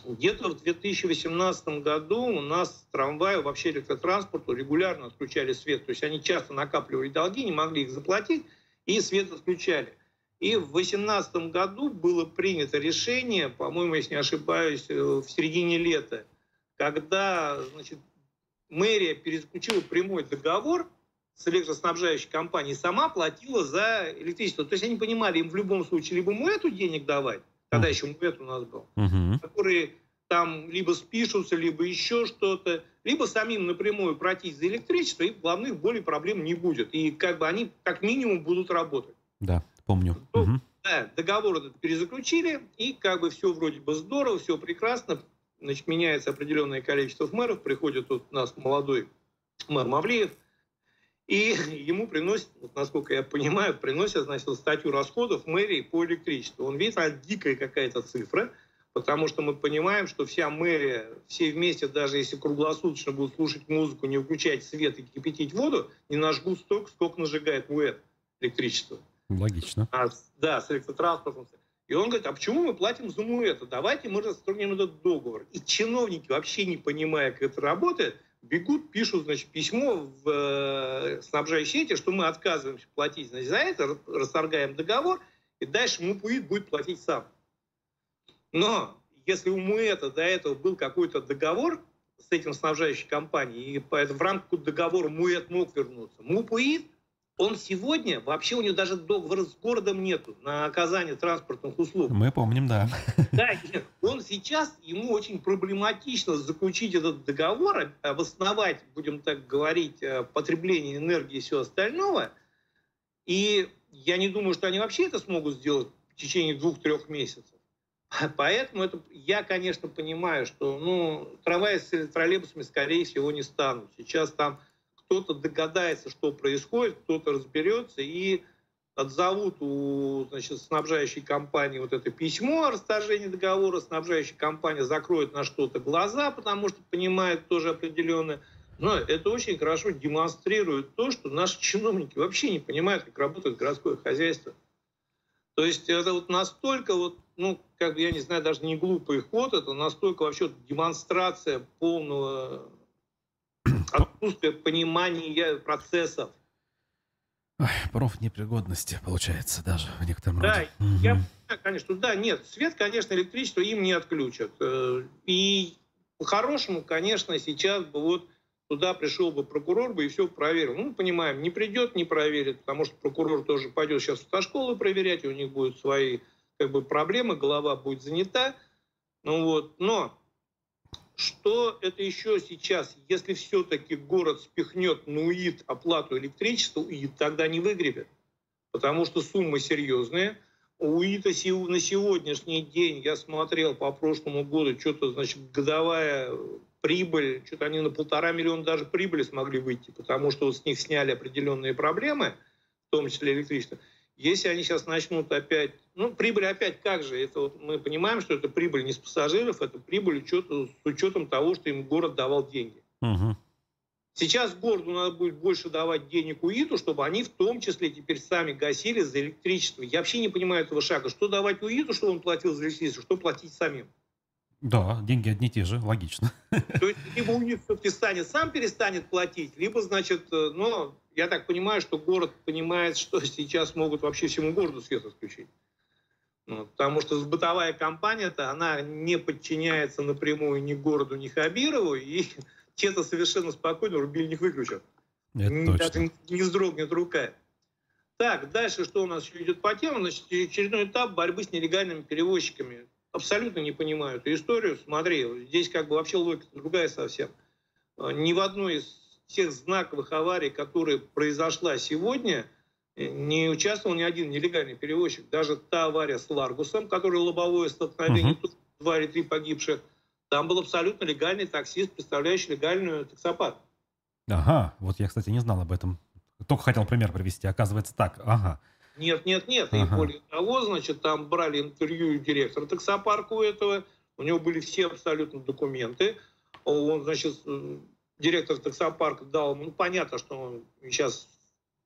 Где-то в 2018 году у нас трамваи, вообще электротранспорту регулярно отключали свет. То есть они часто накапливали долги, не могли их заплатить, и свет отключали. И в 2018 году было принято решение, по-моему, если не ошибаюсь, э, в середине лета, когда значит, мэрия перезаключила прямой договор с электроснабжающей компанией, сама платила за электричество. То есть они понимали, им в любом случае либо МУЭТу денег давать, тогда еще МУЭТ у нас был, uh-huh. которые там либо спишутся, либо еще что-то, либо самим напрямую платить за электричество, и главных более проблем не будет. И как бы они как минимум будут работать. Да помню. Ну, угу. Да, договор этот перезаключили, и как бы все вроде бы здорово, все прекрасно. Значит, меняется определенное количество мэров, приходит тут у нас молодой мэр Мавлиев, и ему приносят, вот, насколько я понимаю, приносят, значит, статью расходов мэрии по электричеству. Он видит, а дикая какая-то цифра, потому что мы понимаем, что вся мэрия, все вместе, даже если круглосуточно будут слушать музыку, не выключать свет и кипятить воду, не нажгут столько, сколько нажигает УЭД электричество. Логично. А, да, с электротранспортом. И он говорит, а почему мы платим за это? Давайте мы расторгнем этот договор. И чиновники, вообще не понимая, как это работает, бегут, пишут, значит, письмо в э, снабжающей сети, что мы отказываемся платить значит, за это, расторгаем договор, и дальше МУПУИД будет платить сам. Но если у МУЭТа до этого был какой-то договор с этим снабжающей компанией, и в рамках договора МУЭТ мог вернуться, МУПУИД он сегодня, вообще у него даже договора с городом нету на оказание транспортных услуг. Мы помним, да. Да, он сейчас, ему очень проблематично заключить этот договор, обосновать, будем так говорить, э, потребление энергии и все остальное. И я не думаю, что они вообще это смогут сделать в течение двух-трех месяцев. Поэтому это, я, конечно, понимаю, что ну, трамваи с троллейбусами, скорее всего, не станут. Сейчас там кто-то догадается, что происходит, кто-то разберется и отзовут у значит, снабжающей компании вот это письмо о расторжении договора, снабжающая компания закроет на что-то глаза, потому что понимает тоже определенно. Но это очень хорошо демонстрирует то, что наши чиновники вообще не понимают, как работает городское хозяйство. То есть это вот настолько вот, ну, как бы, я не знаю, даже не глупый ход, это настолько вообще демонстрация полного отсутствие понимания процессов. Ой, профнепригодности, получается, даже в некотором да, роде. Да, я понимаю, конечно, да, нет, свет, конечно, электричество им не отключат. Э, и по-хорошему, конечно, сейчас бы вот туда пришел бы прокурор бы и все проверил. Ну, понимаем, не придет, не проверит, потому что прокурор тоже пойдет сейчас в автошколы проверять, и у них будут свои как бы, проблемы, голова будет занята. Ну вот, но что это еще сейчас, если все-таки город спихнет на УИД оплату электричества, УИД тогда не выгребет, потому что суммы серьезные. У УИДа на сегодняшний день, я смотрел по прошлому году, что-то, значит, годовая прибыль, что-то они на полтора миллиона даже прибыли смогли выйти, потому что вот с них сняли определенные проблемы, в том числе электричество. Если они сейчас начнут опять, ну, прибыль опять как же, это вот мы понимаем, что это прибыль не с пассажиров, это прибыль учету, с учетом того, что им город давал деньги. Угу. Сейчас городу надо будет больше давать денег УИТу, чтобы они в том числе теперь сами гасили за электричество. Я вообще не понимаю этого шага. Что давать УИТу, чтобы он платил за электричество, что платить самим? Да, деньги одни и те же, логично. То есть либо УИТ все-таки станет, сам перестанет платить, либо, значит, ну, я так понимаю, что город понимает, что сейчас могут вообще всему городу свет отключить. Ну, потому что бытовая компания-то, она не подчиняется напрямую ни городу, ни Хабирову, и те-то совершенно спокойно рубильник выключат. Это Даже точно. не вздрогнет рука. Так, дальше что у нас еще идет по теме? Значит, очередной этап борьбы с нелегальными перевозчиками. Абсолютно не понимаю эту историю. Смотри, здесь как бы вообще логика другая совсем. Ни в одной из тех знаковых аварий, которые произошла сегодня, э, не участвовал ни один нелегальный перевозчик. Даже та авария с Ларгусом, которая лобовое столкновение, угу. два или три погибших, там был абсолютно легальный таксист, представляющий легальную таксопарк. Ага, вот я, кстати, не знал об этом. Только хотел пример привести. Оказывается так, ага. Нет, нет, нет. Ага. И более того, значит, там брали интервью директора таксопарка у этого. У него были все абсолютно документы. Он, значит, директор таксопарка дал, ну, понятно, что он сейчас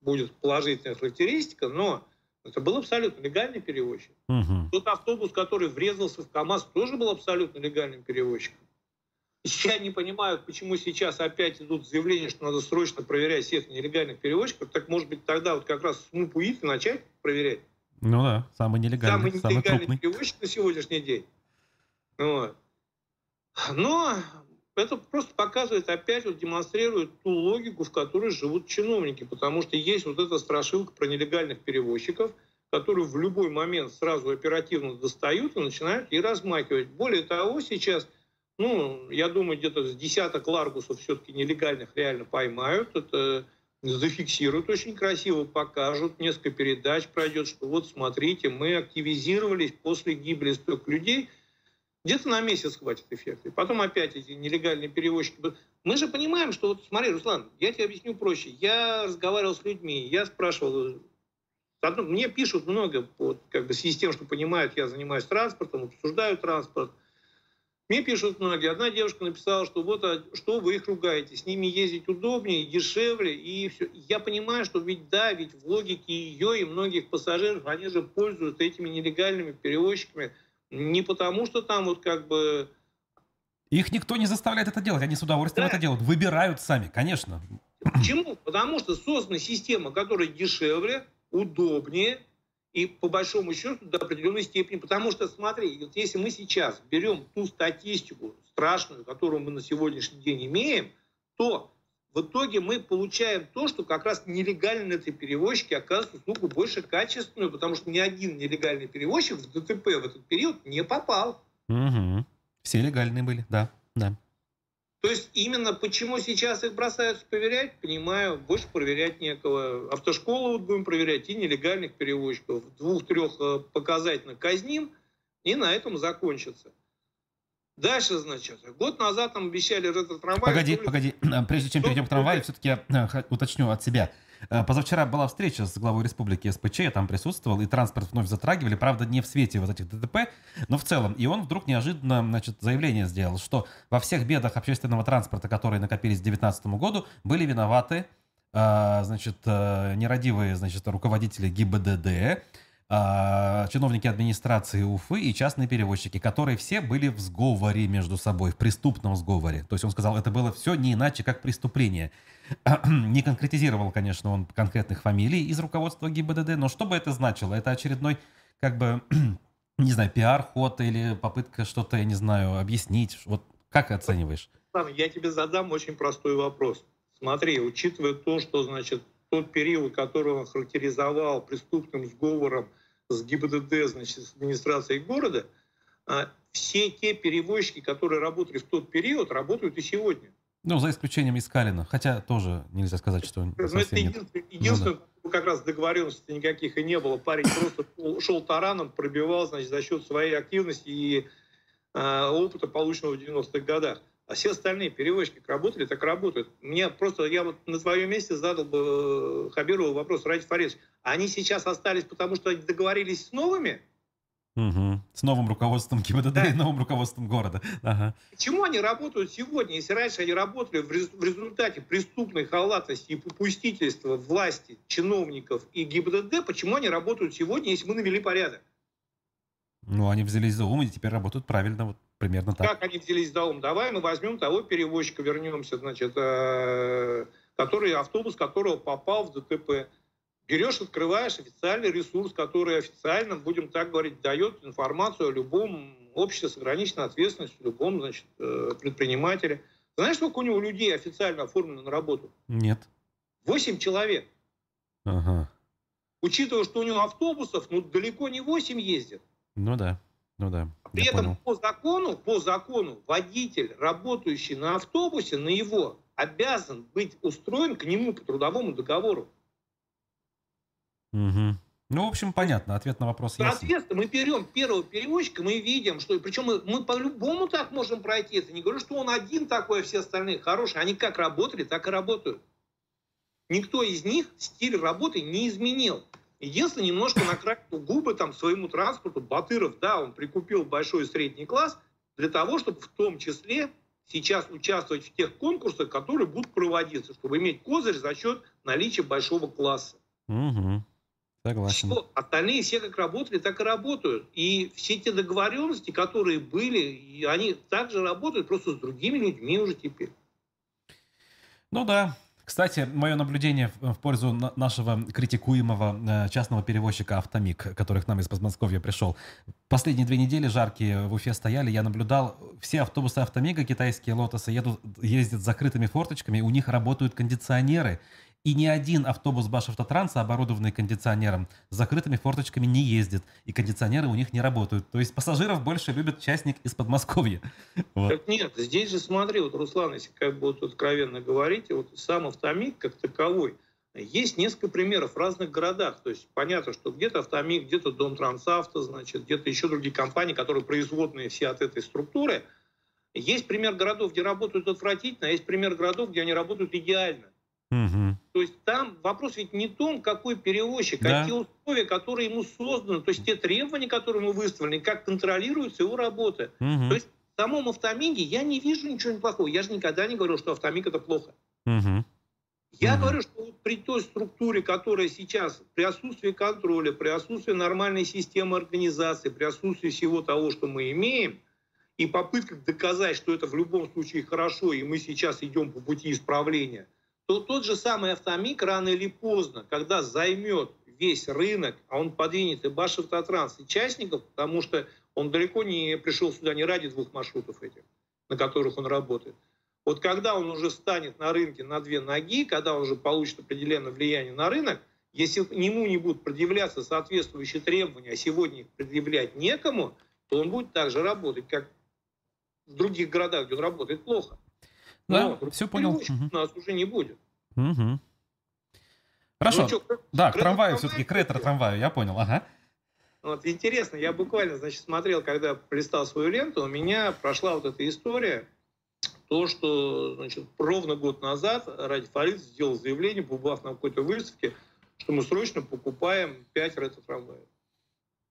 будет положительная характеристика, но это был абсолютно легальный перевозчик. Угу. Тот автобус, который врезался в КАМАЗ, тоже был абсолютно легальным перевозчиком. Я не понимаю, почему сейчас опять идут заявления, что надо срочно проверять всех нелегальных перевозчиков. Так, может быть, тогда вот как раз СМУП УИФ начать проверять? Ну да, самый нелегальный, самый, нелегальный самый крупный. перевозчик на сегодняшний день. Вот. Но это просто показывает, опять вот демонстрирует ту логику, в которой живут чиновники, потому что есть вот эта страшилка про нелегальных перевозчиков, которые в любой момент сразу оперативно достают и начинают и размахивать. Более того, сейчас, ну, я думаю, где-то с десяток ларгусов все-таки нелегальных реально поймают, это зафиксируют очень красиво, покажут, несколько передач пройдет, что вот смотрите, мы активизировались после гибели столько людей – где-то на месяц хватит эффекта. И потом опять эти нелегальные перевозчики. Мы же понимаем, что вот смотри, Руслан, я тебе объясню проще. Я разговаривал с людьми, я спрашивал, мне пишут много, вот, как бы в связи с тем, что понимают, я занимаюсь транспортом, обсуждаю транспорт. Мне пишут многие. Одна девушка написала, что вот а что вы их ругаете, с ними ездить удобнее, дешевле и все. Я понимаю, что ведь да, ведь в логике ее и многих пассажиров, они же пользуются этими нелегальными перевозчиками, не потому, что там вот как бы Их никто не заставляет это делать, они с удовольствием да. это делают, выбирают сами, конечно. Почему? Потому что создана система, которая дешевле, удобнее и по большому счету до определенной степени. Потому что, смотри, вот если мы сейчас берем ту статистику страшную, которую мы на сегодняшний день имеем, то в итоге мы получаем то, что как раз нелегальные эти перевозчики оказываются услугу больше качественную, потому что ни один нелегальный перевозчик в ДТП в этот период не попал. Угу. Все легальные были, да, да. То есть именно почему сейчас их бросаются проверять, понимаю, больше проверять некого. Автошколу вот будем проверять и нелегальных перевозчиков. Двух-трех э, показательно казним, и на этом закончится. Дальше, значит, год назад нам обещали ретро-трамвай. Погоди, погоди, прежде чем перейдем к трамваю, все-таки я э, уточню от себя. Э, позавчера была встреча с главой республики СПЧ, я там присутствовал, и транспорт вновь затрагивали, правда, не в свете вот этих ДТП, но в целом. И он вдруг неожиданно, значит, заявление сделал, что во всех бедах общественного транспорта, которые накопились к 2019 году, были виноваты, э, значит, нерадивые, значит, руководители ГИБДД, чиновники администрации Уфы и частные перевозчики, которые все были в сговоре между собой, в преступном сговоре. То есть он сказал, это было все не иначе, как преступление. Не конкретизировал, конечно, он конкретных фамилий из руководства ГИБДД, но что бы это значило? Это очередной, как бы, не знаю, пиар-ход или попытка что-то, я не знаю, объяснить. Вот как оцениваешь? Я тебе задам очень простой вопрос. Смотри, учитывая то, что, значит, тот период, который он характеризовал преступным сговором с ГИБДД, значит, с администрацией города, а, все те перевозчики, которые работали в тот период, работают и сегодня. Ну, за исключением Искалина. Хотя тоже нельзя сказать, что он ну, это единственное, единственное ну, да. как раз договоренностей никаких и не было. Парень просто шел тараном, пробивал, значит, за счет своей активности и э, опыта, полученного в 90-х годах. А все остальные перевозчики работали, так работают. Мне просто, я вот на своем месте задал бы э, Хабирову вопрос, Ради Фаридович, они сейчас остались, потому что они договорились с новыми? Угу. С новым руководством ГИБДД да. и новым руководством города. Ага. Почему они работают сегодня, если раньше они работали в результате преступной халатности и попустительства власти, чиновников и ГИБДД, почему они работают сегодня, если мы навели порядок? Ну, они взялись за ум и теперь работают правильно, вот примерно так. Как они взялись за ум? Давай мы возьмем того перевозчика, вернемся, значит, э, который, автобус которого попал в ДТП. Берешь, открываешь официальный ресурс, который официально, будем так говорить, дает информацию о любом обществе с ограниченной ответственностью, любом, значит, э, предпринимателе. Знаешь, сколько у него людей официально оформлено на работу? Нет. Восемь человек. Ага. Учитывая, что у него автобусов, ну, далеко не восемь ездят. Ну да, ну да. При этом понял. по закону, по закону водитель, работающий на автобусе, на его, обязан быть устроен к нему по трудовому договору. Угу. Ну, в общем, понятно, ответ на вопрос ясен. Соответственно, мы берем первого перевозчика, мы видим, что, причем мы, мы по-любому так можем пройти это. Не говорю, что он один такой, а все остальные хорошие. Они как работали, так и работают. Никто из них стиль работы не изменил. Единственное, немножко накрасил губы там своему транспорту. Батыров, да, он прикупил большой и средний класс для того, чтобы в том числе сейчас участвовать в тех конкурсах, которые будут проводиться, чтобы иметь козырь за счет наличия большого класса. Угу. Согласен. Все, остальные все как работали, так и работают. И все те договоренности, которые были, они также работают, просто с другими людьми уже теперь. Ну да, кстати, мое наблюдение в пользу нашего критикуемого э, частного перевозчика «Автомик», который к нам из Подмосковья пришел. Последние две недели жаркие в Уфе стояли, я наблюдал, все автобусы «Автомига», китайские «Лотосы» едут, ездят с закрытыми форточками, у них работают кондиционеры, и ни один автобус Башавтотранса, оборудованный кондиционером, с закрытыми форточками не ездит. И кондиционеры у них не работают. То есть пассажиров больше любят частник из Подмосковья. Вот. Так нет, здесь же смотри, вот, Руслан, если как бы вот откровенно говорить, вот сам автомик как таковой, есть несколько примеров в разных городах. То есть понятно, что где-то автомик, где-то Дом Трансавто, значит, где-то еще другие компании, которые производные все от этой структуры. Есть пример городов, где работают отвратительно, а есть пример городов, где они работают идеально. Угу. То есть там вопрос ведь не в том, какой перевозчик, да. а те условия, которые ему созданы, то есть те требования, которые ему выставлены, как контролируется его работа. Угу. То есть в самом автомиге я не вижу ничего плохого. Я же никогда не говорил, что автомиг это плохо. Угу. Я угу. говорю, что при той структуре, которая сейчас, при отсутствии контроля, при отсутствии нормальной системы организации, при отсутствии всего того, что мы имеем, и попытках доказать, что это в любом случае хорошо, и мы сейчас идем по пути исправления, то тот же самый автомик рано или поздно, когда займет весь рынок, а он подвинет и Башавтотранс, и частников, потому что он далеко не пришел сюда не ради двух маршрутов этих, на которых он работает. Вот когда он уже станет на рынке на две ноги, когда он уже получит определенное влияние на рынок, если к нему не будут предъявляться соответствующие требования, а сегодня их предъявлять некому, то он будет так же работать, как в других городах, где он работает плохо. Да, Но все понял. Угу. У нас уже не будет. Угу. Хорошо. Ну, что, да, к трамваю все-таки, к ретро-трамваю, я понял, ага. Вот интересно, я буквально, значит, смотрел, когда листал свою ленту, у меня прошла вот эта история, то, что, значит, ровно год назад Ради Фарид сделал заявление, побывав на какой-то выставке, что мы срочно покупаем 5 ретро-трамваев.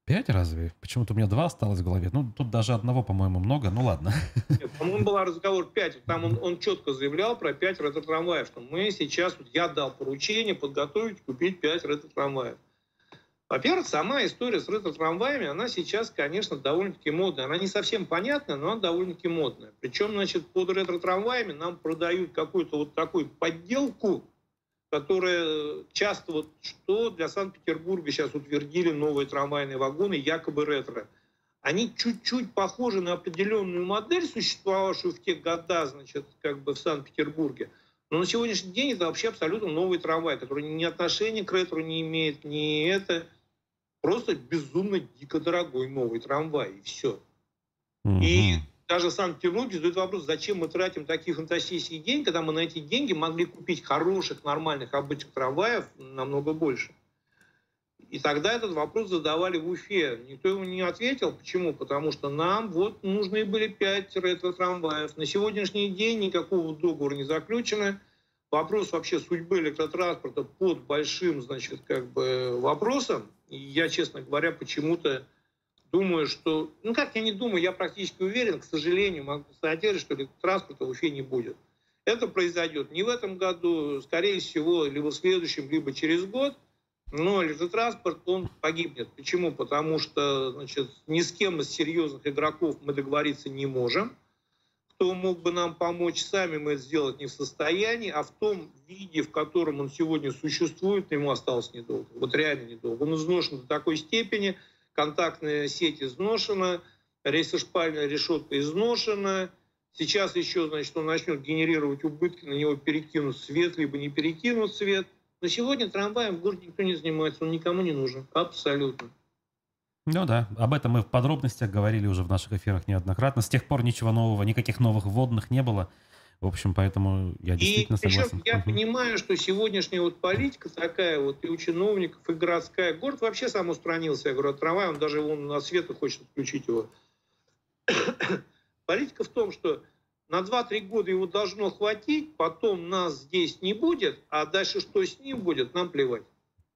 Пять разве? Почему-то у меня два осталось в голове. Ну, тут даже одного, по-моему, много. Ну, ладно. По-моему, был разговор пять. Там он, он четко заявлял про пять ретро-трамваев, что мы сейчас, вот я дал поручение подготовить, купить пять ретро-трамваев. Во-первых, сама история с ретро-трамваями, она сейчас, конечно, довольно-таки модная. Она не совсем понятная, но она довольно-таки модная. Причем, значит, под ретро-трамваями нам продают какую-то вот такую подделку, которая часто вот что для Санкт-Петербурга сейчас утвердили новые трамвайные вагоны, якобы ретро. Они чуть-чуть похожи на определенную модель, существовавшую в те года, значит, как бы в Санкт-Петербурге. Но на сегодняшний день это вообще абсолютно новый трамвай, который ни отношения к ретро не имеет, ни это. Просто безумно дико дорогой новый трамвай, и все. Mm-hmm. И даже Санкт-Петербург задает вопрос, зачем мы тратим такие фантастические деньги, когда мы на эти деньги могли купить хороших, нормальных, обычных трамваев намного больше. И тогда этот вопрос задавали в Уфе. Никто ему не ответил. Почему? Потому что нам вот нужны были пять ретро-трамваев. На сегодняшний день никакого договора не заключено. Вопрос вообще судьбы электротранспорта под большим, значит, как бы вопросом. И я, честно говоря, почему-то думаю, что, ну как я не думаю, я практически уверен, к сожалению, могу констатировать, что транспорта в Уфе не будет. Это произойдет не в этом году, скорее всего, либо в следующем, либо через год, но электротранспорт, он погибнет. Почему? Потому что значит, ни с кем из серьезных игроков мы договориться не можем. Кто мог бы нам помочь, сами мы это сделать не в состоянии, а в том виде, в котором он сегодня существует, ему осталось недолго. Вот реально недолго. Он изношен до такой степени, контактная сеть изношена, рейсошпальная решетка изношена. Сейчас еще, значит, он начнет генерировать убытки, на него перекинут свет, либо не перекинут свет. Но сегодня трамваем в городе никто не занимается, он никому не нужен. Абсолютно. Ну да, об этом мы в подробностях говорили уже в наших эфирах неоднократно. С тех пор ничего нового, никаких новых вводных не было. В общем, поэтому я действительно и согласен. Я понимаю, что сегодняшняя вот политика такая вот и у чиновников, и городская. Город вообще сам устранился. Я говорю, от трамвая, он даже он на свет хочет включить его. политика в том, что на 2-3 года его должно хватить, потом нас здесь не будет, а дальше что с ним будет, нам плевать.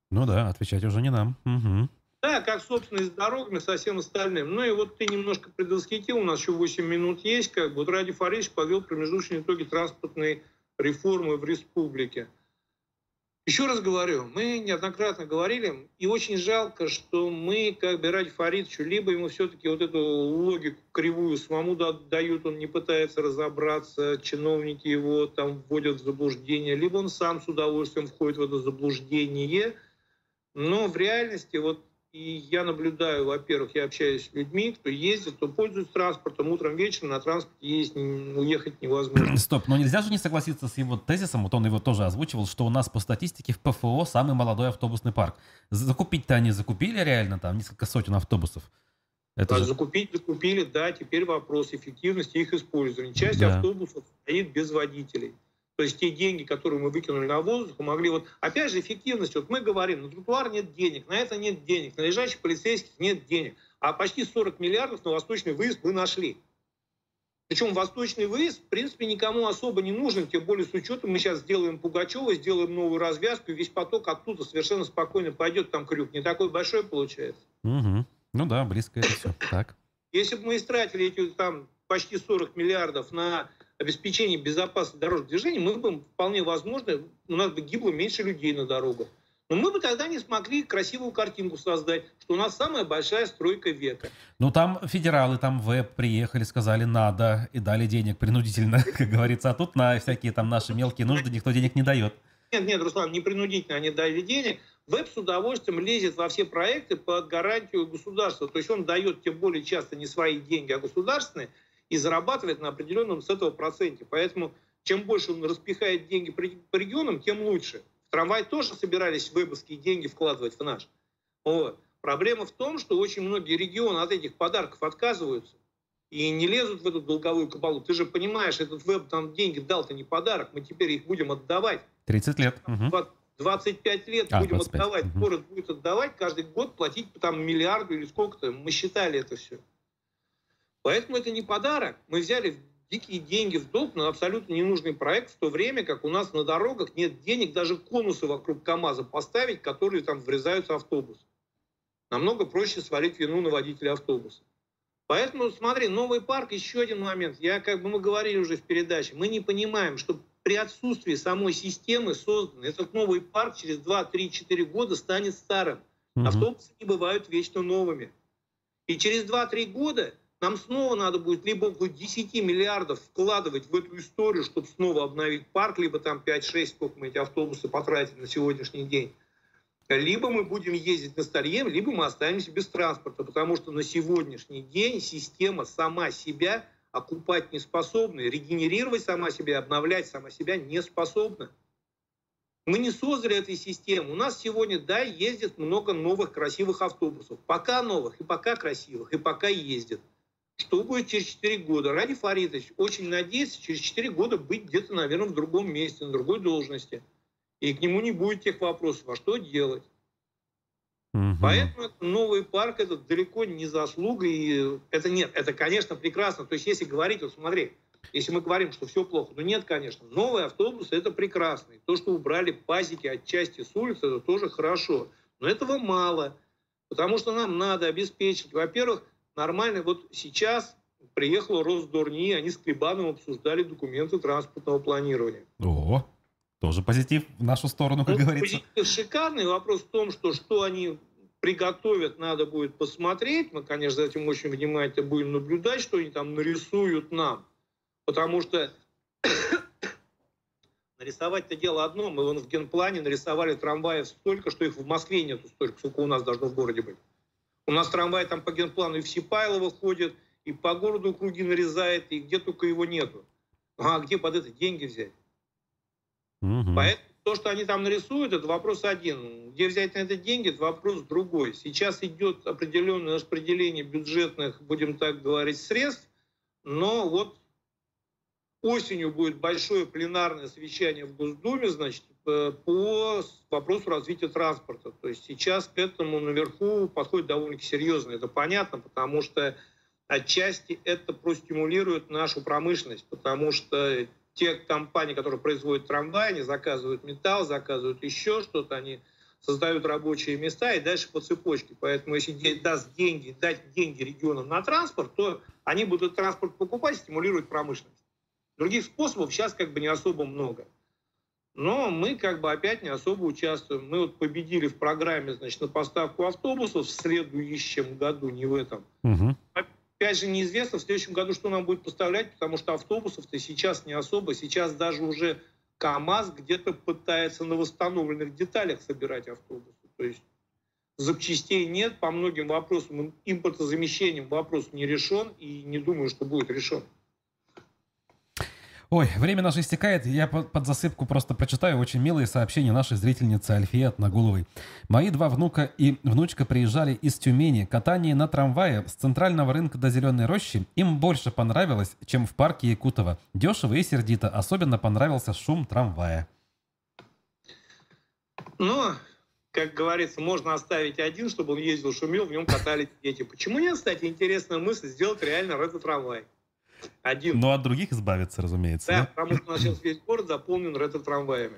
Ну да, отвечать уже не нам. Угу. Да, как, собственно, и с дорогами, со всем остальным. Ну и вот ты немножко предвосхитил, у нас еще 8 минут есть, как бы. Вот Ради Фаридович подвел промежуточные итоги транспортной реформы в республике. Еще раз говорю, мы неоднократно говорили, и очень жалко, что мы, как бы Ради Фаридовичу, либо ему все-таки вот эту логику кривую самому дают, он не пытается разобраться, чиновники его там вводят в заблуждение, либо он сам с удовольствием входит в это заблуждение. Но в реальности вот и я наблюдаю, во-первых, я общаюсь с людьми, кто ездит, кто пользуется транспортом, утром, вечером на транспорте есть, уехать невозможно. Стоп, но нельзя же не согласиться с его тезисом, вот он его тоже озвучивал, что у нас по статистике в ПФО самый молодой автобусный парк. Закупить-то они закупили реально там несколько сотен автобусов. Это же... Закупить закупили, да, теперь вопрос эффективности их использования. Часть да. автобусов стоит без водителей. То есть те деньги, которые мы выкинули на воздух, могли вот... Опять же, эффективность. Вот мы говорим, на тротуар нет денег, на это нет денег, на лежащих полицейских нет денег. А почти 40 миллиардов на восточный выезд мы нашли. Причем восточный выезд, в принципе, никому особо не нужен, тем более с учетом мы сейчас сделаем Пугачева, сделаем новую развязку, и весь поток оттуда совершенно спокойно пойдет, там крюк не такой большой получается. Угу. Ну да, близко это все. Так. Если бы мы истратили эти там почти 40 миллиардов на обеспечения безопасности дорожного движения, мы бы вполне возможно, у нас бы гибло меньше людей на дорогах. Но мы бы тогда не смогли красивую картинку создать, что у нас самая большая стройка века. Ну, там федералы, там веб приехали, сказали надо, и дали денег принудительно, как говорится. А тут на всякие там наши мелкие нужды никто денег не дает. Нет, нет, Руслан, не принудительно они дали денег. Веб с удовольствием лезет во все проекты под гарантию государства. То есть он дает тем более часто не свои деньги, а государственные, и зарабатывает на определенном с этого проценте. Поэтому чем больше он распихает деньги по регионам, тем лучше трамвай тоже собирались выборские деньги вкладывать в наш. Вот. Проблема в том, что очень многие регионы от этих подарков отказываются и не лезут в эту долговую кабалу. Ты же понимаешь, этот веб там деньги дал-то не подарок, мы теперь их будем отдавать. 30 лет. 25 лет а, будем 25. отдавать, угу. город будет отдавать, каждый год платить там миллиарду или сколько-то. Мы считали это все. Поэтому это не подарок. Мы взяли дикие деньги в долг на абсолютно ненужный проект, в то время как у нас на дорогах нет денег даже конусы вокруг КАМАЗа поставить, которые там врезаются автобус. Намного проще свалить вину на водителя автобуса. Поэтому, смотри, новый парк, еще один момент. Я, как бы мы говорили уже в передаче, мы не понимаем, что при отсутствии самой системы создан этот новый парк через 2, 3, 4 года станет старым. Угу. Автобусы не бывают вечно новыми. И через 2-3 года нам снова надо будет либо около 10 миллиардов вкладывать в эту историю, чтобы снова обновить парк, либо там 5-6, сколько мы эти автобусы потратили на сегодняшний день. Либо мы будем ездить на старье, либо мы останемся без транспорта, потому что на сегодняшний день система сама себя окупать не способна, регенерировать сама себя, обновлять сама себя не способна. Мы не создали этой системы. У нас сегодня, да, ездит много новых красивых автобусов. Пока новых, и пока красивых, и пока ездят. Что будет через 4 года? Ради Фаридович очень надеется через 4 года быть где-то, наверное, в другом месте, на другой должности. И к нему не будет тех вопросов, а что делать? Угу. Поэтому новый парк это далеко не заслуга. И это нет, это, конечно, прекрасно. То есть, если говорить, вот смотри, если мы говорим, что все плохо, ну нет, конечно. Новые автобусы это прекрасно. И то, что убрали пазики отчасти с улицы, это тоже хорошо. Но этого мало. Потому что нам надо обеспечить, во-первых, нормально. Вот сейчас приехал Росдорни, они с Клебаном обсуждали документы транспортного планирования. О, тоже позитив в нашу сторону, как ну, говорится. Позитив шикарный. Вопрос в том, что что они приготовят, надо будет посмотреть. Мы, конечно, за этим очень внимательно будем наблюдать, что они там нарисуют нам. Потому что нарисовать-то дело одно. Мы вон в генплане нарисовали трамваев столько, что их в Москве нету столько, сколько у нас должно в городе быть. У нас трамвай там по генплану и в Сипайлово ходит, и по городу круги нарезает, и где только его нету. А где под это деньги взять? Угу. Поэтому то, что они там нарисуют, это вопрос один. Где взять на это деньги, это вопрос другой. Сейчас идет определенное распределение бюджетных, будем так говорить, средств, но вот осенью будет большое пленарное совещание в Госдуме, значит, по вопросу развития транспорта. То есть сейчас к этому наверху подходит довольно-таки серьезно. Это понятно, потому что отчасти это простимулирует нашу промышленность, потому что те компании, которые производят трамваи, они заказывают металл, заказывают еще что-то, они создают рабочие места и дальше по цепочке. Поэтому если даст деньги, дать деньги регионам на транспорт, то они будут транспорт покупать, стимулировать промышленность. Других способов сейчас как бы не особо много. Но мы как бы опять не особо участвуем. Мы вот победили в программе, значит, на поставку автобусов в следующем году, не в этом. Угу. Опять же, неизвестно в следующем году, что нам будет поставлять, потому что автобусов-то сейчас не особо. Сейчас даже уже КАМАЗ где-то пытается на восстановленных деталях собирать автобусы. То есть запчастей нет, по многим вопросам импортозамещением вопрос не решен и не думаю, что будет решен. Ой, время наше истекает. Я под засыпку просто прочитаю очень милые сообщения нашей зрительницы Альфии Нагуловой. Мои два внука и внучка приезжали из Тюмени. Катание на трамвае с центрального рынка до Зеленой рощи им больше понравилось, чем в парке Якутова. Дешево и сердито. Особенно понравился шум трамвая. Ну, как говорится, можно оставить один, чтобы он ездил, шумел, в нем катались дети. Почему нет, кстати, интересная мысль сделать реально ретро-трамвай? Один. Но от других избавиться, разумеется. Да, да? потому что у нас сейчас весь город заполнен ретро-трамваями.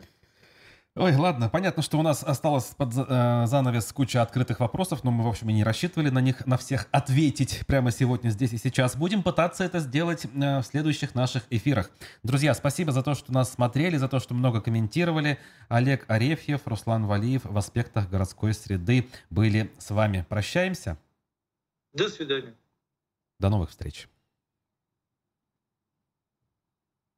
Ой, ладно, понятно, что у нас осталось под э, занавес куча открытых вопросов, но мы, в общем, и не рассчитывали на них, на всех ответить прямо сегодня, здесь и сейчас. Будем пытаться это сделать э, в следующих наших эфирах. Друзья, спасибо за то, что нас смотрели, за то, что много комментировали. Олег Арефьев, Руслан Валиев в аспектах городской среды были с вами. Прощаемся. До свидания. До новых встреч.